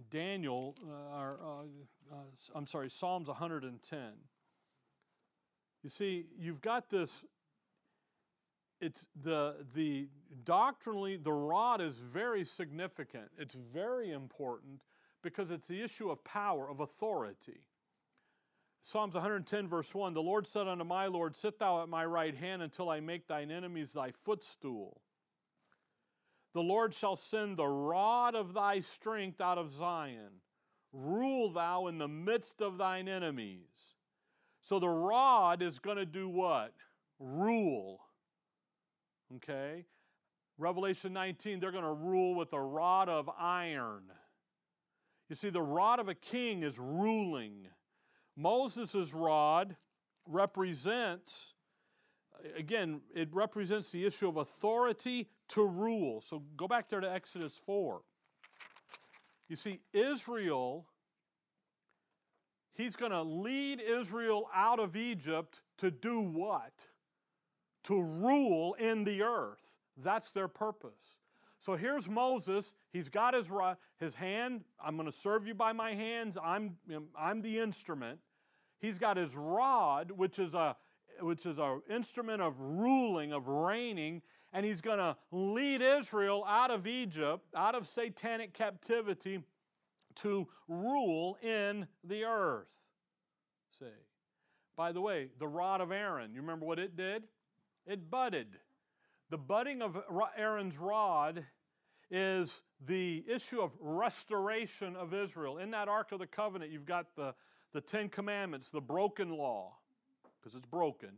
A: Daniel, uh, or, uh, uh, I'm sorry, Psalms 110. You see, you've got this it's the the doctrinally the rod is very significant. It's very important because it's the issue of power, of authority. Psalms 110, verse 1 The Lord said unto my Lord, Sit thou at my right hand until I make thine enemies thy footstool. The Lord shall send the rod of thy strength out of Zion. Rule thou in the midst of thine enemies. So the rod is going to do what? Rule. Okay? Revelation 19, they're going to rule with a rod of iron. You see, the rod of a king is ruling. Moses' rod represents, again, it represents the issue of authority to rule. So go back there to Exodus 4. You see, Israel he's going to lead Israel out of Egypt to do what? To rule in the earth. That's their purpose. So here's Moses. He's got his, his hand. I'm going to serve you by my hands. I'm, um, I'm the instrument. He's got his rod, which is a which is an instrument of ruling, of reigning, and he's going to lead Israel out of Egypt, out of satanic captivity, to rule in the earth. See. By the way, the rod of Aaron, you remember what it did? It budded. The budding of Aaron's rod is the issue of restoration of Israel. In that Ark of the Covenant, you've got the, the Ten Commandments, the broken law, because it's broken.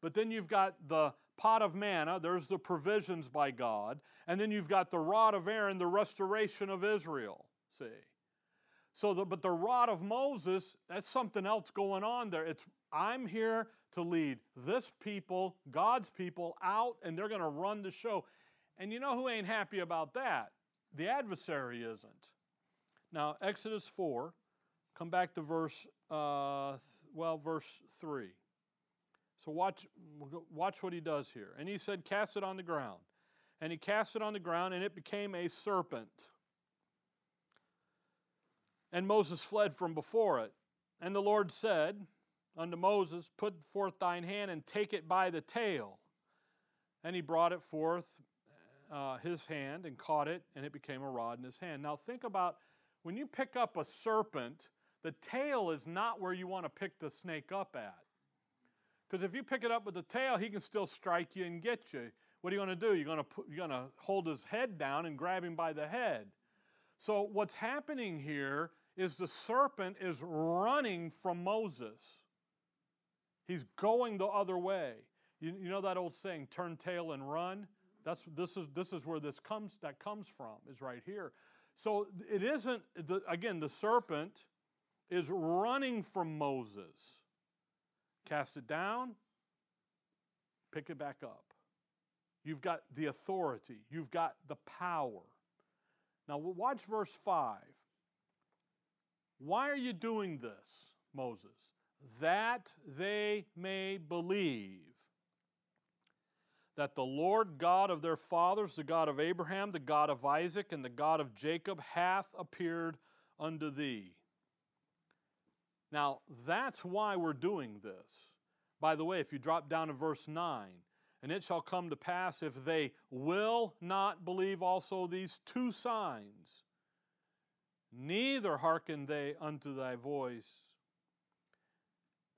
A: But then you've got the pot of manna, there's the provisions by God. And then you've got the rod of Aaron, the restoration of Israel. See? So, the, but the rod of Moses, that's something else going on there. It's, I'm here to lead this people, God's people, out, and they're going to run the show. And you know who ain't happy about that? The adversary isn't. Now, Exodus 4, come back to verse, uh, well, verse 3. So watch, watch what he does here. And he said, Cast it on the ground. And he cast it on the ground, and it became a serpent. And Moses fled from before it. And the Lord said unto Moses, Put forth thine hand and take it by the tail. And he brought it forth uh, his hand and caught it, and it became a rod in his hand. Now think about when you pick up a serpent, the tail is not where you want to pick the snake up at. Because if you pick it up with the tail, he can still strike you and get you. What are you going to do? You're going to, put, you're going to hold his head down and grab him by the head. So, what's happening here is the serpent is running from Moses. He's going the other way. You, you know that old saying, turn tail and run? That's, this, is, this is where this comes, that comes from, is right here. So it isn't, again, the serpent is running from Moses. Cast it down, pick it back up. You've got the authority, you've got the power. Now, watch verse 5. Why are you doing this, Moses? That they may believe that the Lord God of their fathers, the God of Abraham, the God of Isaac, and the God of Jacob, hath appeared unto thee. Now, that's why we're doing this. By the way, if you drop down to verse 9, and it shall come to pass if they will not believe also these two signs neither hearken they unto thy voice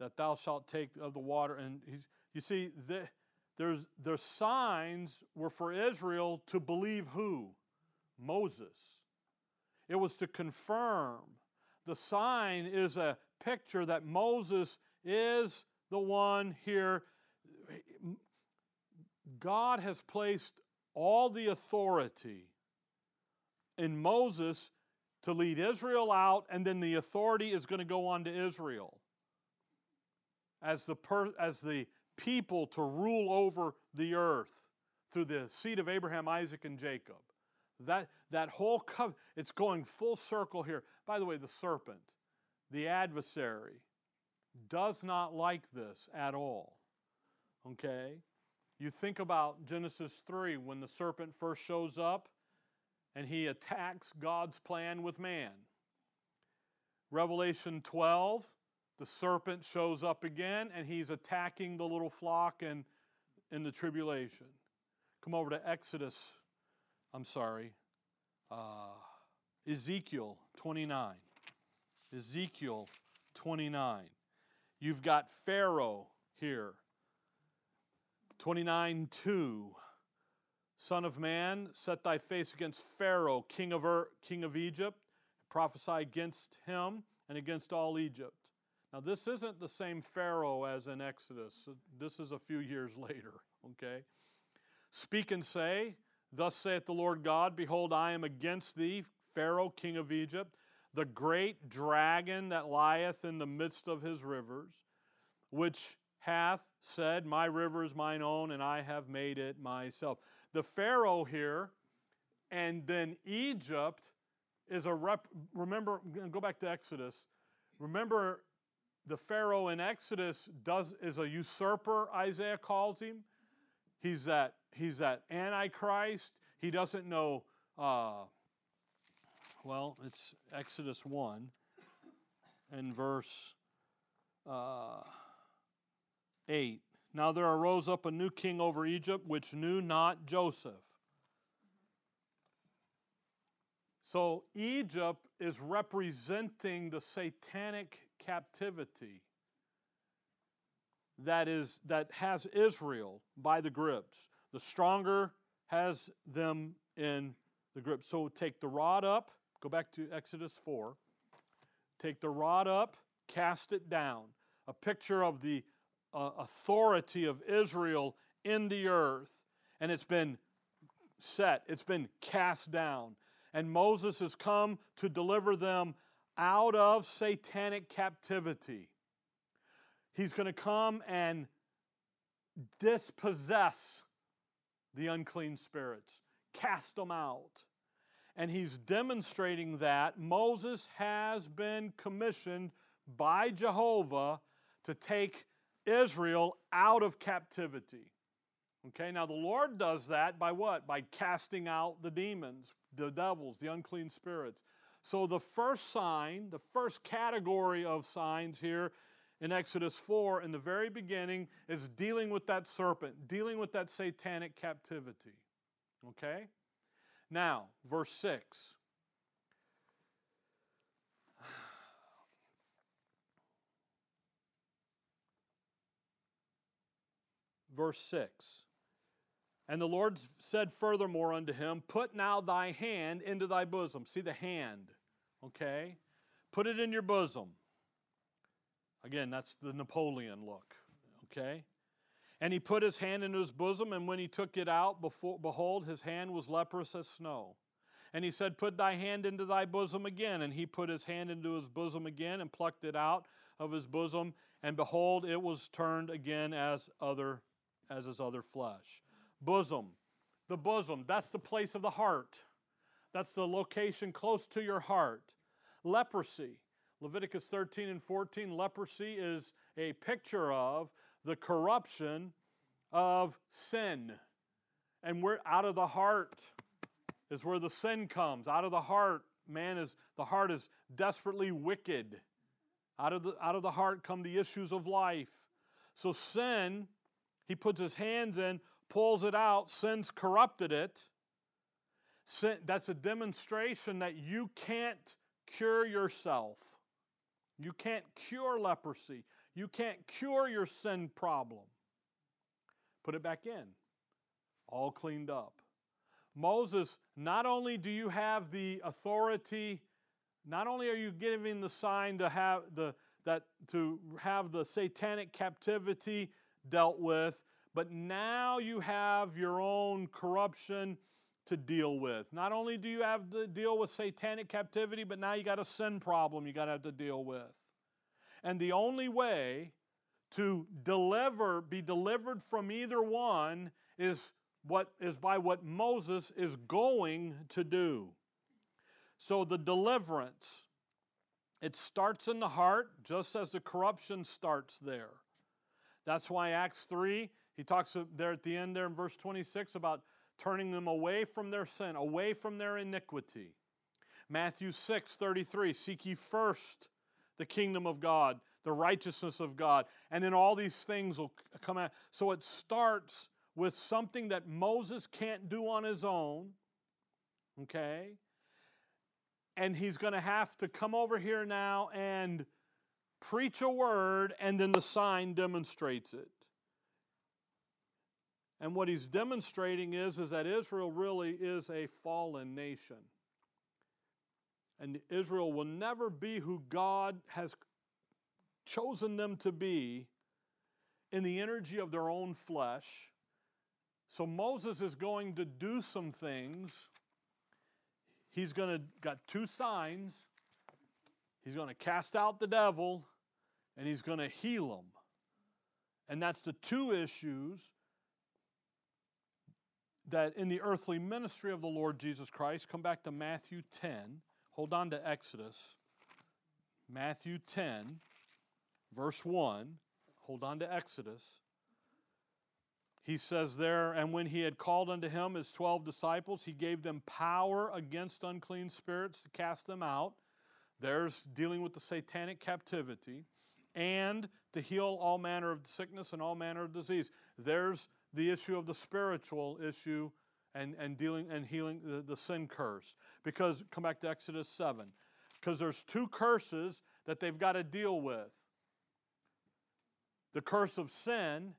A: that thou shalt take of the water. And you see, the, there's, the signs were for Israel to believe who? Moses. It was to confirm. The sign is a picture that Moses is the one here. God has placed all the authority in Moses to lead Israel out, and then the authority is going to go on to Israel as the, per, as the people to rule over the earth through the seed of Abraham, Isaac, and Jacob. That, that whole covenant, it's going full circle here. By the way, the serpent, the adversary, does not like this at all. Okay? You think about Genesis 3 when the serpent first shows up and he attacks God's plan with man. Revelation 12, the serpent shows up again and he's attacking the little flock and in, in the tribulation. Come over to Exodus, I'm sorry, uh, Ezekiel 29. Ezekiel 29. You've got Pharaoh here. 29 2. Son of man, set thy face against Pharaoh, king of, king of Egypt, prophesy against him and against all Egypt. Now, this isn't the same Pharaoh as in Exodus. This is a few years later, okay? Speak and say, Thus saith the Lord God, Behold, I am against thee, Pharaoh, king of Egypt, the great dragon that lieth in the midst of his rivers, which hath said, My river is mine own, and I have made it myself the Pharaoh here, and then Egypt is a rep. Remember, go back to Exodus. Remember, the Pharaoh in Exodus does is a usurper. Isaiah calls him. He's that. He's that antichrist. He doesn't know. Uh, well, it's Exodus one and verse uh, eight. Now there arose up a new king over Egypt, which knew not Joseph. So Egypt is representing the satanic captivity that is that has Israel by the grips. The stronger has them in the grip. So take the rod up, go back to Exodus 4. Take the rod up, cast it down. A picture of the authority of Israel in the earth, and it's been set, it's been cast down. And Moses has come to deliver them out of satanic captivity. He's going to come and dispossess the unclean spirits, cast them out. And he's demonstrating that Moses has been commissioned by Jehovah to take Israel out of captivity. Okay, now the Lord does that by what? By casting out the demons, the devils, the unclean spirits. So the first sign, the first category of signs here in Exodus 4 in the very beginning is dealing with that serpent, dealing with that satanic captivity. Okay? Now, verse 6. verse 6. And the Lord said furthermore unto him, Put now thy hand into thy bosom. See the hand, okay? Put it in your bosom. Again, that's the Napoleon look, okay? And he put his hand into his bosom, and when he took it out, before, behold, his hand was leprous as snow. And he said, Put thy hand into thy bosom again. And he put his hand into his bosom again and plucked it out of his bosom. And behold, it was turned again as other as his other flesh. Bosom, the bosom, that's the place of the heart. That's the location close to your heart. Leprosy, Leviticus 13 and 14, leprosy is a picture of the corruption of sin. And we're out of the heart is where the sin comes. Out of the heart, man is the heart is desperately wicked. Out of the, out of the heart come the issues of life. So sin he puts his hands in, pulls it out, sin's corrupted it. Sin, that's a demonstration that you can't cure yourself. You can't cure leprosy. You can't cure your sin problem. Put it back in, all cleaned up. Moses, not only do you have the authority, not only are you giving the sign to have the that to have the satanic captivity dealt with, but now you have your own corruption to deal with. Not only do you have to deal with satanic captivity, but now you got a sin problem you got to have to deal with. And the only way to deliver be delivered from either one is what is by what Moses is going to do. So the deliverance it starts in the heart just as the corruption starts there. That's why Acts 3, he talks there at the end there in verse 26 about turning them away from their sin, away from their iniquity. Matthew 6, 33, seek ye first the kingdom of God, the righteousness of God, and then all these things will come out. So it starts with something that Moses can't do on his own, okay? And he's going to have to come over here now and preach a word, and then the sign demonstrates it. And what he's demonstrating is, is that Israel really is a fallen nation. And Israel will never be who God has chosen them to be in the energy of their own flesh. So Moses is going to do some things. He's going to got two signs. He's going to cast out the devil and he's going to heal them. And that's the two issues that in the earthly ministry of the Lord Jesus Christ, come back to Matthew 10, hold on to Exodus. Matthew 10, verse 1, hold on to Exodus. He says there, and when he had called unto him his twelve disciples, he gave them power against unclean spirits to cast them out. There's dealing with the satanic captivity and to heal all manner of sickness and all manner of disease. There's the issue of the spiritual issue and, and dealing and healing the, the sin curse. Because come back to Exodus 7. Because there's two curses that they've got to deal with. The curse of sin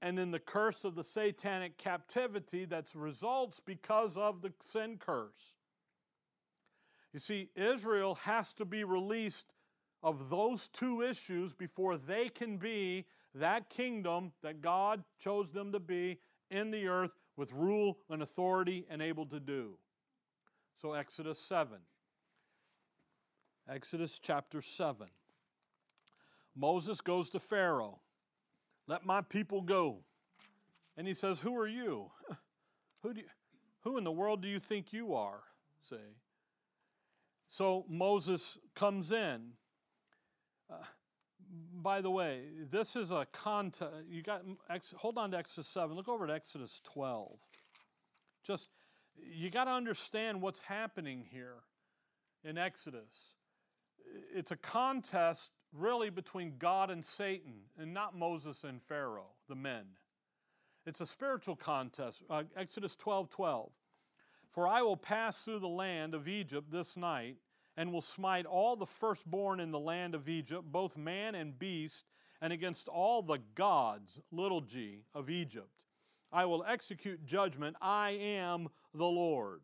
A: and then the curse of the satanic captivity that results because of the sin curse. You see, Israel has to be released of those two issues before they can be that kingdom that God chose them to be in the earth with rule and authority and able to do. So, Exodus 7. Exodus chapter 7. Moses goes to Pharaoh, let my people go. And he says, Who are you? who, do you, who in the world do you think you are? Say. So Moses comes in by the way, this is a context. You got hold on to Exodus seven. Look over at Exodus twelve. Just you got to understand what's happening here in Exodus. It's a contest really between God and Satan, and not Moses and Pharaoh, the men. It's a spiritual contest. Uh, Exodus 12 12. For I will pass through the land of Egypt this night, and will smite all the firstborn in the land of Egypt, both man and beast, and against all the gods, little g, of Egypt. I will execute judgment. I am the Lord.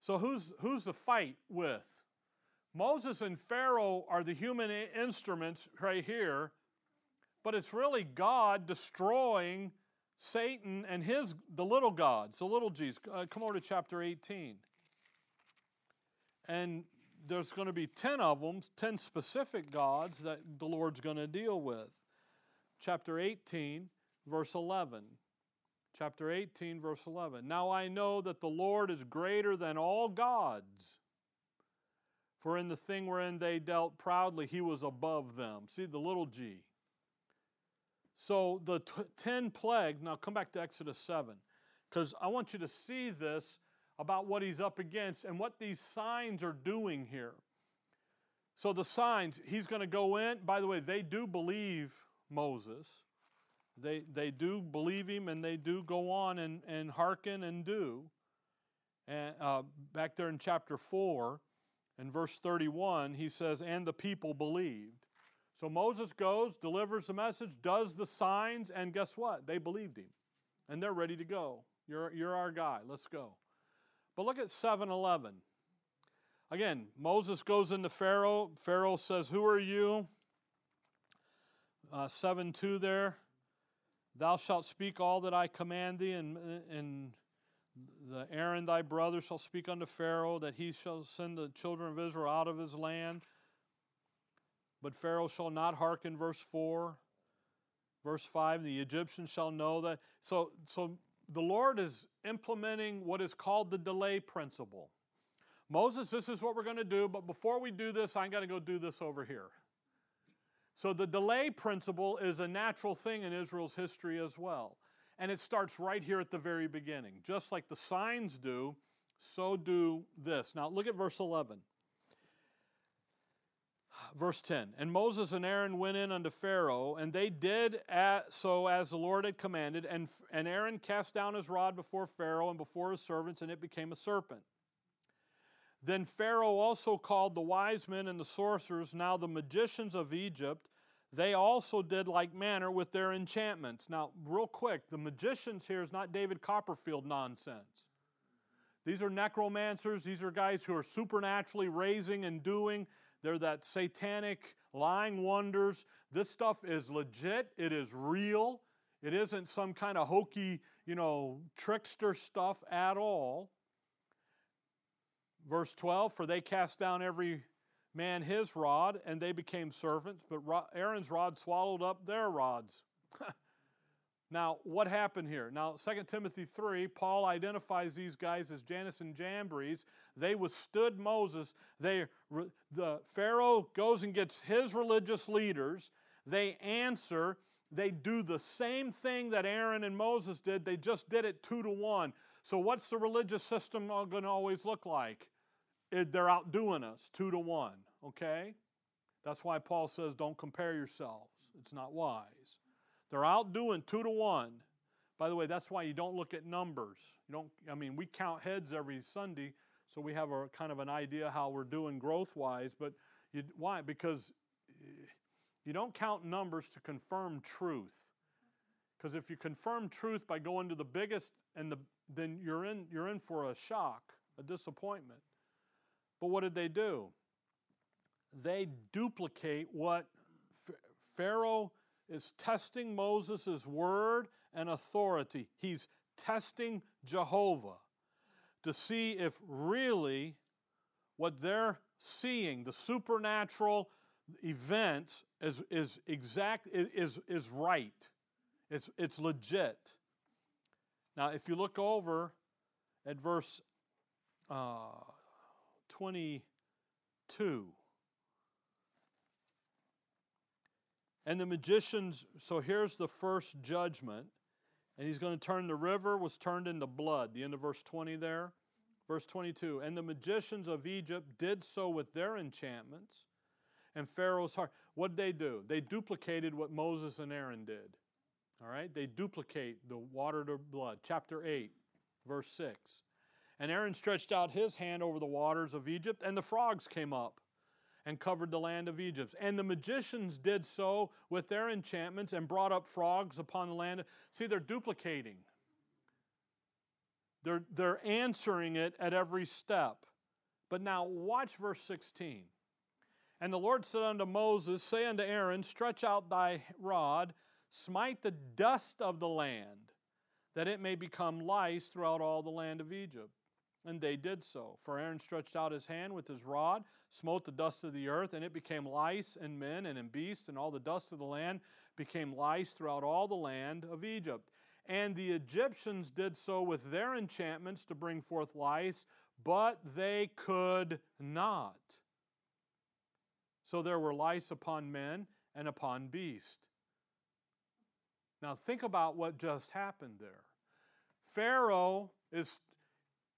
A: So, who's, who's the fight with? Moses and Pharaoh are the human instruments right here, but it's really God destroying Satan and his the little gods, the little g's. Uh, come over to chapter 18. And there's going to be 10 of them, 10 specific gods that the Lord's going to deal with. Chapter 18, verse 11. Chapter 18, verse 11. Now I know that the Lord is greater than all gods, for in the thing wherein they dealt proudly, he was above them. See the little g. So the 10 plague, now come back to Exodus 7, because I want you to see this about what he's up against and what these signs are doing here. So the signs, he's going to go in. By the way, they do believe Moses. They, they do believe him and they do go on and, and hearken and do. And uh, back there in chapter 4 and verse 31, he says, And the people believed. So Moses goes, delivers the message, does the signs, and guess what? They believed him. And they're ready to go. You're, you're our guy. Let's go. But look at 7 11. Again, Moses goes into Pharaoh. Pharaoh says, Who are you? Uh, 7 2 there. Thou shalt speak all that I command thee, and, and the Aaron thy brother shall speak unto Pharaoh that he shall send the children of Israel out of his land. But Pharaoh shall not hearken. Verse 4. Verse 5 The Egyptians shall know that. So, so the Lord is implementing what is called the delay principle. Moses, this is what we're going to do, but before we do this, I'm going to go do this over here. So the delay principle is a natural thing in Israel's history as well. And it starts right here at the very beginning. Just like the signs do, so do this. Now look at verse 11. Verse 10 And Moses and Aaron went in unto Pharaoh, and they did so as the Lord had commanded. And, and Aaron cast down his rod before Pharaoh and before his servants, and it became a serpent. Then Pharaoh also called the wise men and the sorcerers, now the magicians of Egypt. They also did like manner with their enchantments. Now, real quick, the magicians here is not David Copperfield nonsense. These are necromancers, these are guys who are supernaturally raising and doing they're that satanic lying wonders. This stuff is legit, it is real. It isn't some kind of hokey, you know, trickster stuff at all. Verse 12 For they cast down every man his rod, and they became servants, but Aaron's rod swallowed up their rods. Now, what happened here? Now, 2 Timothy 3, Paul identifies these guys as Jannes and Jambres. They withstood Moses. They, the Pharaoh goes and gets his religious leaders. They answer. They do the same thing that Aaron and Moses did. They just did it two to one. So, what's the religious system going to always look like? they're outdoing us two to one, okay? That's why Paul says don't compare yourselves, it's not wise. They're outdoing two to one. By the way, that's why you don't look at numbers. You don't. I mean, we count heads every Sunday, so we have a kind of an idea how we're doing growth-wise. But you, why? Because eh, you don't count numbers to confirm truth. Because if you confirm truth by going to the biggest and the then you're in you're in for a shock, a disappointment. But what did they do? They duplicate what Pharaoh is testing Moses' word and authority. He's testing Jehovah to see if really what they're seeing, the supernatural events, is, is exact, is, is right. It's, it's legit. Now, if you look over at verse uh, 22, And the magicians, so here's the first judgment. And he's going to turn the river was turned into blood. The end of verse 20 there. Verse 22 And the magicians of Egypt did so with their enchantments and Pharaoh's heart. What did they do? They duplicated what Moses and Aaron did. All right? They duplicate the water to blood. Chapter 8, verse 6. And Aaron stretched out his hand over the waters of Egypt, and the frogs came up and covered the land of Egypt. And the magicians did so with their enchantments and brought up frogs upon the land. See, they're duplicating, they're, they're answering it at every step. But now, watch verse 16. And the Lord said unto Moses, Say unto Aaron, Stretch out thy rod, smite the dust of the land, that it may become lice throughout all the land of Egypt. And they did so. For Aaron stretched out his hand with his rod, smote the dust of the earth, and it became lice in men and in beasts, and all the dust of the land became lice throughout all the land of Egypt. And the Egyptians did so with their enchantments to bring forth lice, but they could not. So there were lice upon men and upon beast. Now think about what just happened there. Pharaoh is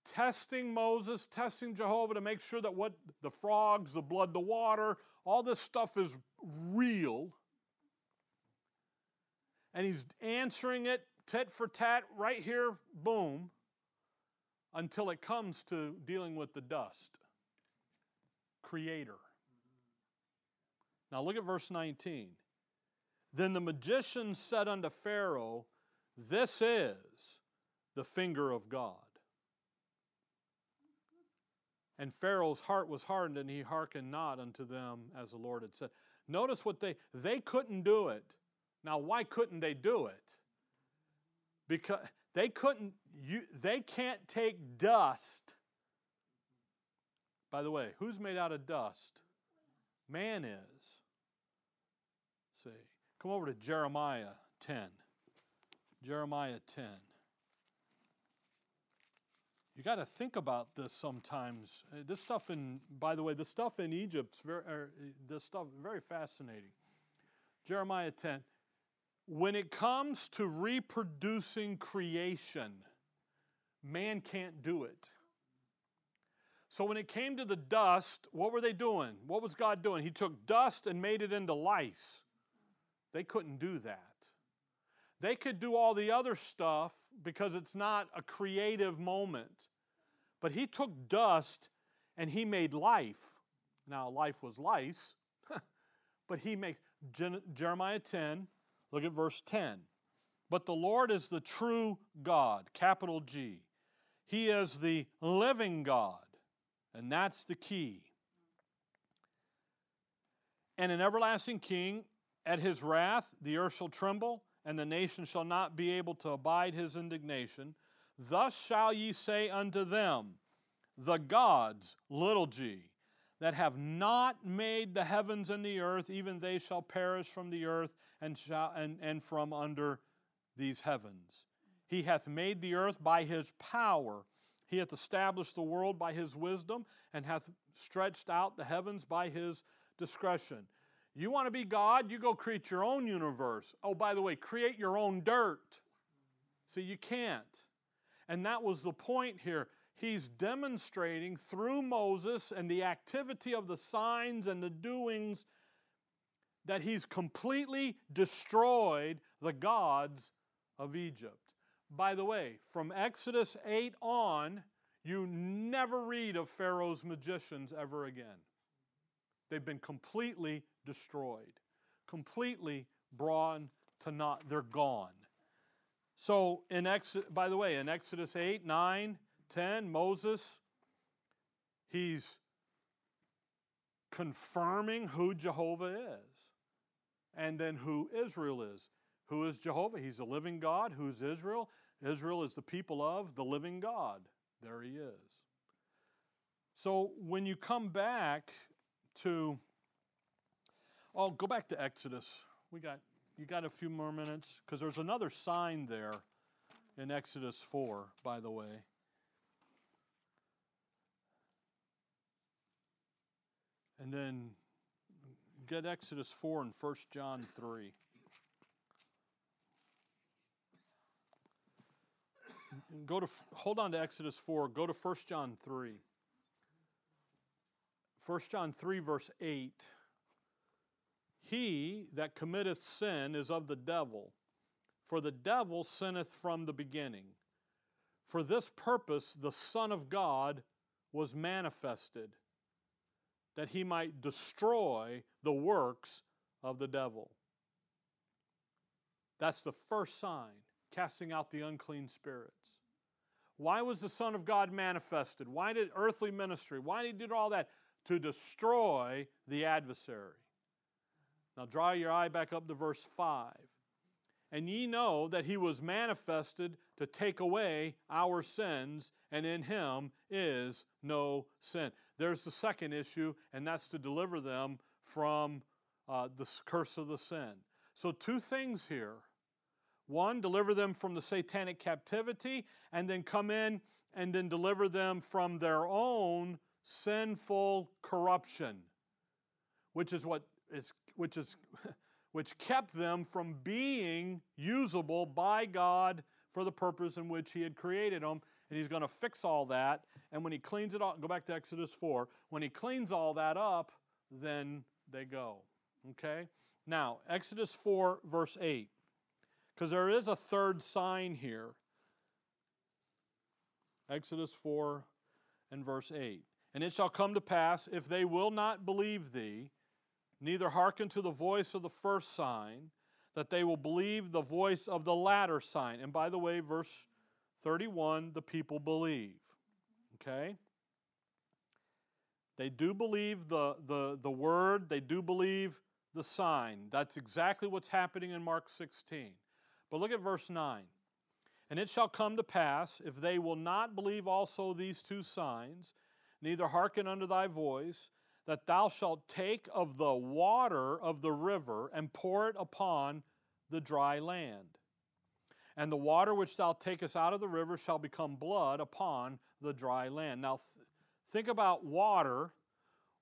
A: testing Moses, testing Jehovah to make sure that what the frogs, the blood, the water, all this stuff is real. And he's answering it tit for tat right here, boom, until it comes to dealing with the dust. Creator. Now look at verse 19. Then the magician said unto Pharaoh, This is the finger of God. And Pharaoh's heart was hardened, and he hearkened not unto them as the Lord had said. Notice what they they couldn't do it. Now, why couldn't they do it? Because they couldn't you they can't take dust. By the way, who's made out of dust? Man is. See. Come over to Jeremiah 10. Jeremiah 10 you got to think about this sometimes. Uh, this stuff in, by the way, the stuff in Egypt's very, er, uh, this stuff very fascinating. Jeremiah 10. When it comes to reproducing creation, man can't do it. So when it came to the dust, what were they doing? What was God doing? He took dust and made it into lice. They couldn't do that. They could do all the other stuff because it's not a creative moment. But he took dust and he made life. Now, life was lice, but he made Jeremiah 10, look at verse 10. But the Lord is the true God, capital G. He is the living God, and that's the key. And an everlasting king, at his wrath, the earth shall tremble and the nation shall not be able to abide his indignation. Thus shall ye say unto them, The gods, little g, that have not made the heavens and the earth, even they shall perish from the earth and, shall, and, and from under these heavens. He hath made the earth by his power. He hath established the world by his wisdom, and hath stretched out the heavens by his discretion. You want to be God? You go create your own universe. Oh, by the way, create your own dirt. See, you can't. And that was the point here. He's demonstrating through Moses and the activity of the signs and the doings that he's completely destroyed the gods of Egypt. By the way, from Exodus 8 on, you never read of Pharaoh's magicians ever again. They've been completely destroyed, completely brawn to naught. They're gone. So, in Ex- by the way, in Exodus 8, 9, 10, Moses, he's confirming who Jehovah is and then who Israel is. Who is Jehovah? He's the living God. Who's Israel? Israel is the people of the living God. There he is. So when you come back to Oh, go back to Exodus. We got you got a few more minutes because there's another sign there in Exodus 4, by the way. And then get Exodus 4 and First John 3. Go to hold on to Exodus 4, go to First John 3. 1 John 3 verse 8 he that committeth sin is of the devil, for the devil sinneth from the beginning. For this purpose the Son of God was manifested, that he might destroy the works of the devil. That's the first sign, casting out the unclean spirits. Why was the Son of God manifested? Why did earthly ministry? Why did he do all that? To destroy the adversary. Now draw your eye back up to verse 5. And ye know that he was manifested to take away our sins, and in him is no sin. There's the second issue, and that's to deliver them from uh, the curse of the sin. So, two things here. One, deliver them from the satanic captivity, and then come in and then deliver them from their own sinful corruption, which is what is which, is, which kept them from being usable by God for the purpose in which He had created them. And He's going to fix all that. And when He cleans it all, go back to Exodus 4. When He cleans all that up, then they go. Okay? Now, Exodus 4, verse 8. Because there is a third sign here. Exodus 4 and verse 8. And it shall come to pass, if they will not believe thee, neither hearken to the voice of the first sign, that they will believe the voice of the latter sign. And by the way, verse 31 the people believe. Okay? They do believe the, the, the word, they do believe the sign. That's exactly what's happening in Mark 16. But look at verse 9. And it shall come to pass, if they will not believe also these two signs, neither hearken unto thy voice, that thou shalt take of the water of the river and pour it upon the dry land. And the water which thou takest out of the river shall become blood upon the dry land. Now, th- think about water.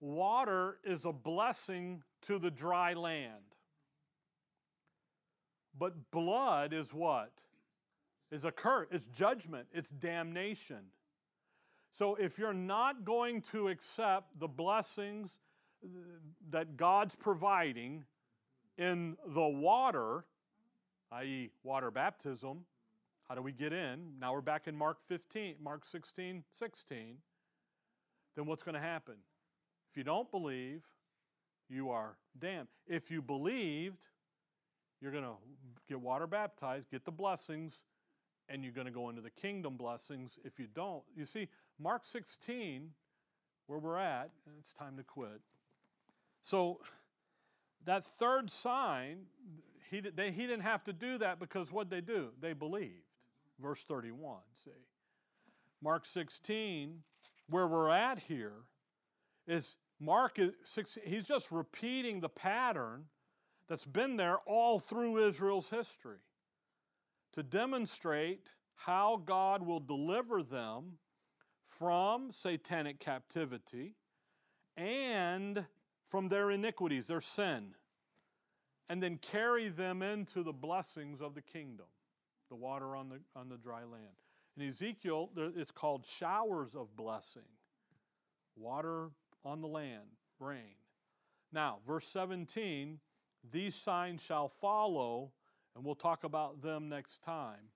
A: Water is a blessing to the dry land. But blood is what? Is a curse, it's judgment, it's damnation. So if you're not going to accept the blessings uh, that God's providing in the water, i.e., water baptism, how do we get in? Now we're back in Mark 15, Mark 16, 16. Then what's going to happen? If you don't believe, you are damned. If you believed, you're going to get water baptized, get the blessings, and you're going to go into the kingdom blessings if you don't. You see, Mark 16, where we're at, it's time to quit. So, that third sign, he, they, he didn't have to do that because what they do? They believed. Verse 31, see. Mark 16, where we're at here, is Mark, 16, he's just repeating the pattern that's been there all through Israel's history to demonstrate how God will deliver them from satanic captivity and from their iniquities, their sin, and then carry them into the blessings of the kingdom, the water on the, on the dry land. In Ezekiel, it's called showers of blessing, water on the land, rain. Now, verse 17 these signs shall follow and we'll talk about them next time.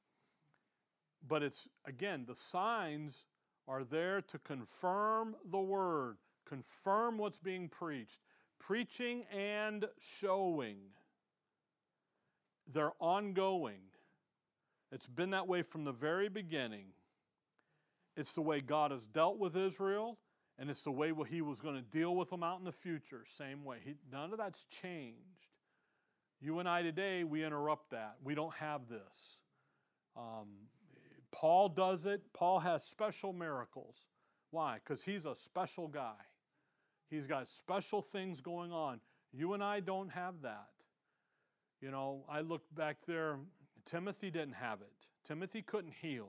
A: But it's, again, the signs are there to confirm the word, confirm what's being preached, preaching and showing. They're ongoing. It's been that way from the very beginning. It's the way God has dealt with Israel, and it's the way He was going to deal with them out in the future, same way. He, none of that's changed. You and I today, we interrupt that. We don't have this. Um, Paul does it. Paul has special miracles. Why? Because he's a special guy. He's got special things going on. You and I don't have that. You know, I look back there, Timothy didn't have it. Timothy couldn't heal.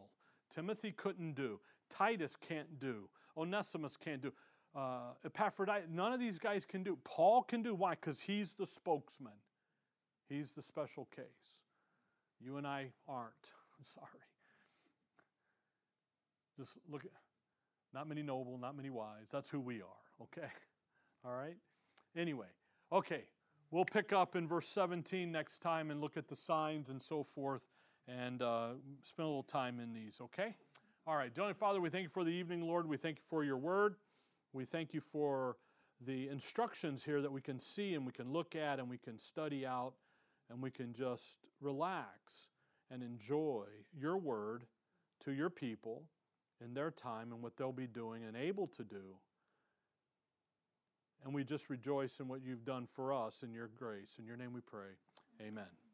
A: Timothy couldn't do. Titus can't do. Onesimus can't do. Uh, Epaphroditus, none of these guys can do. Paul can do. Why? Because he's the spokesman. He's the special case. You and I aren't. I'm sorry. Just look at not many noble, not many wise. That's who we are, okay? All right? Anyway, okay. We'll pick up in verse 17 next time and look at the signs and so forth and uh, spend a little time in these, okay? All right. Dear Father, we thank you for the evening, Lord. We thank you for your word. We thank you for the instructions here that we can see and we can look at and we can study out and we can just relax and enjoy your word to your people in their time and what they'll be doing and able to do. And we just rejoice in what you've done for us in your grace. In your name we pray. Amen.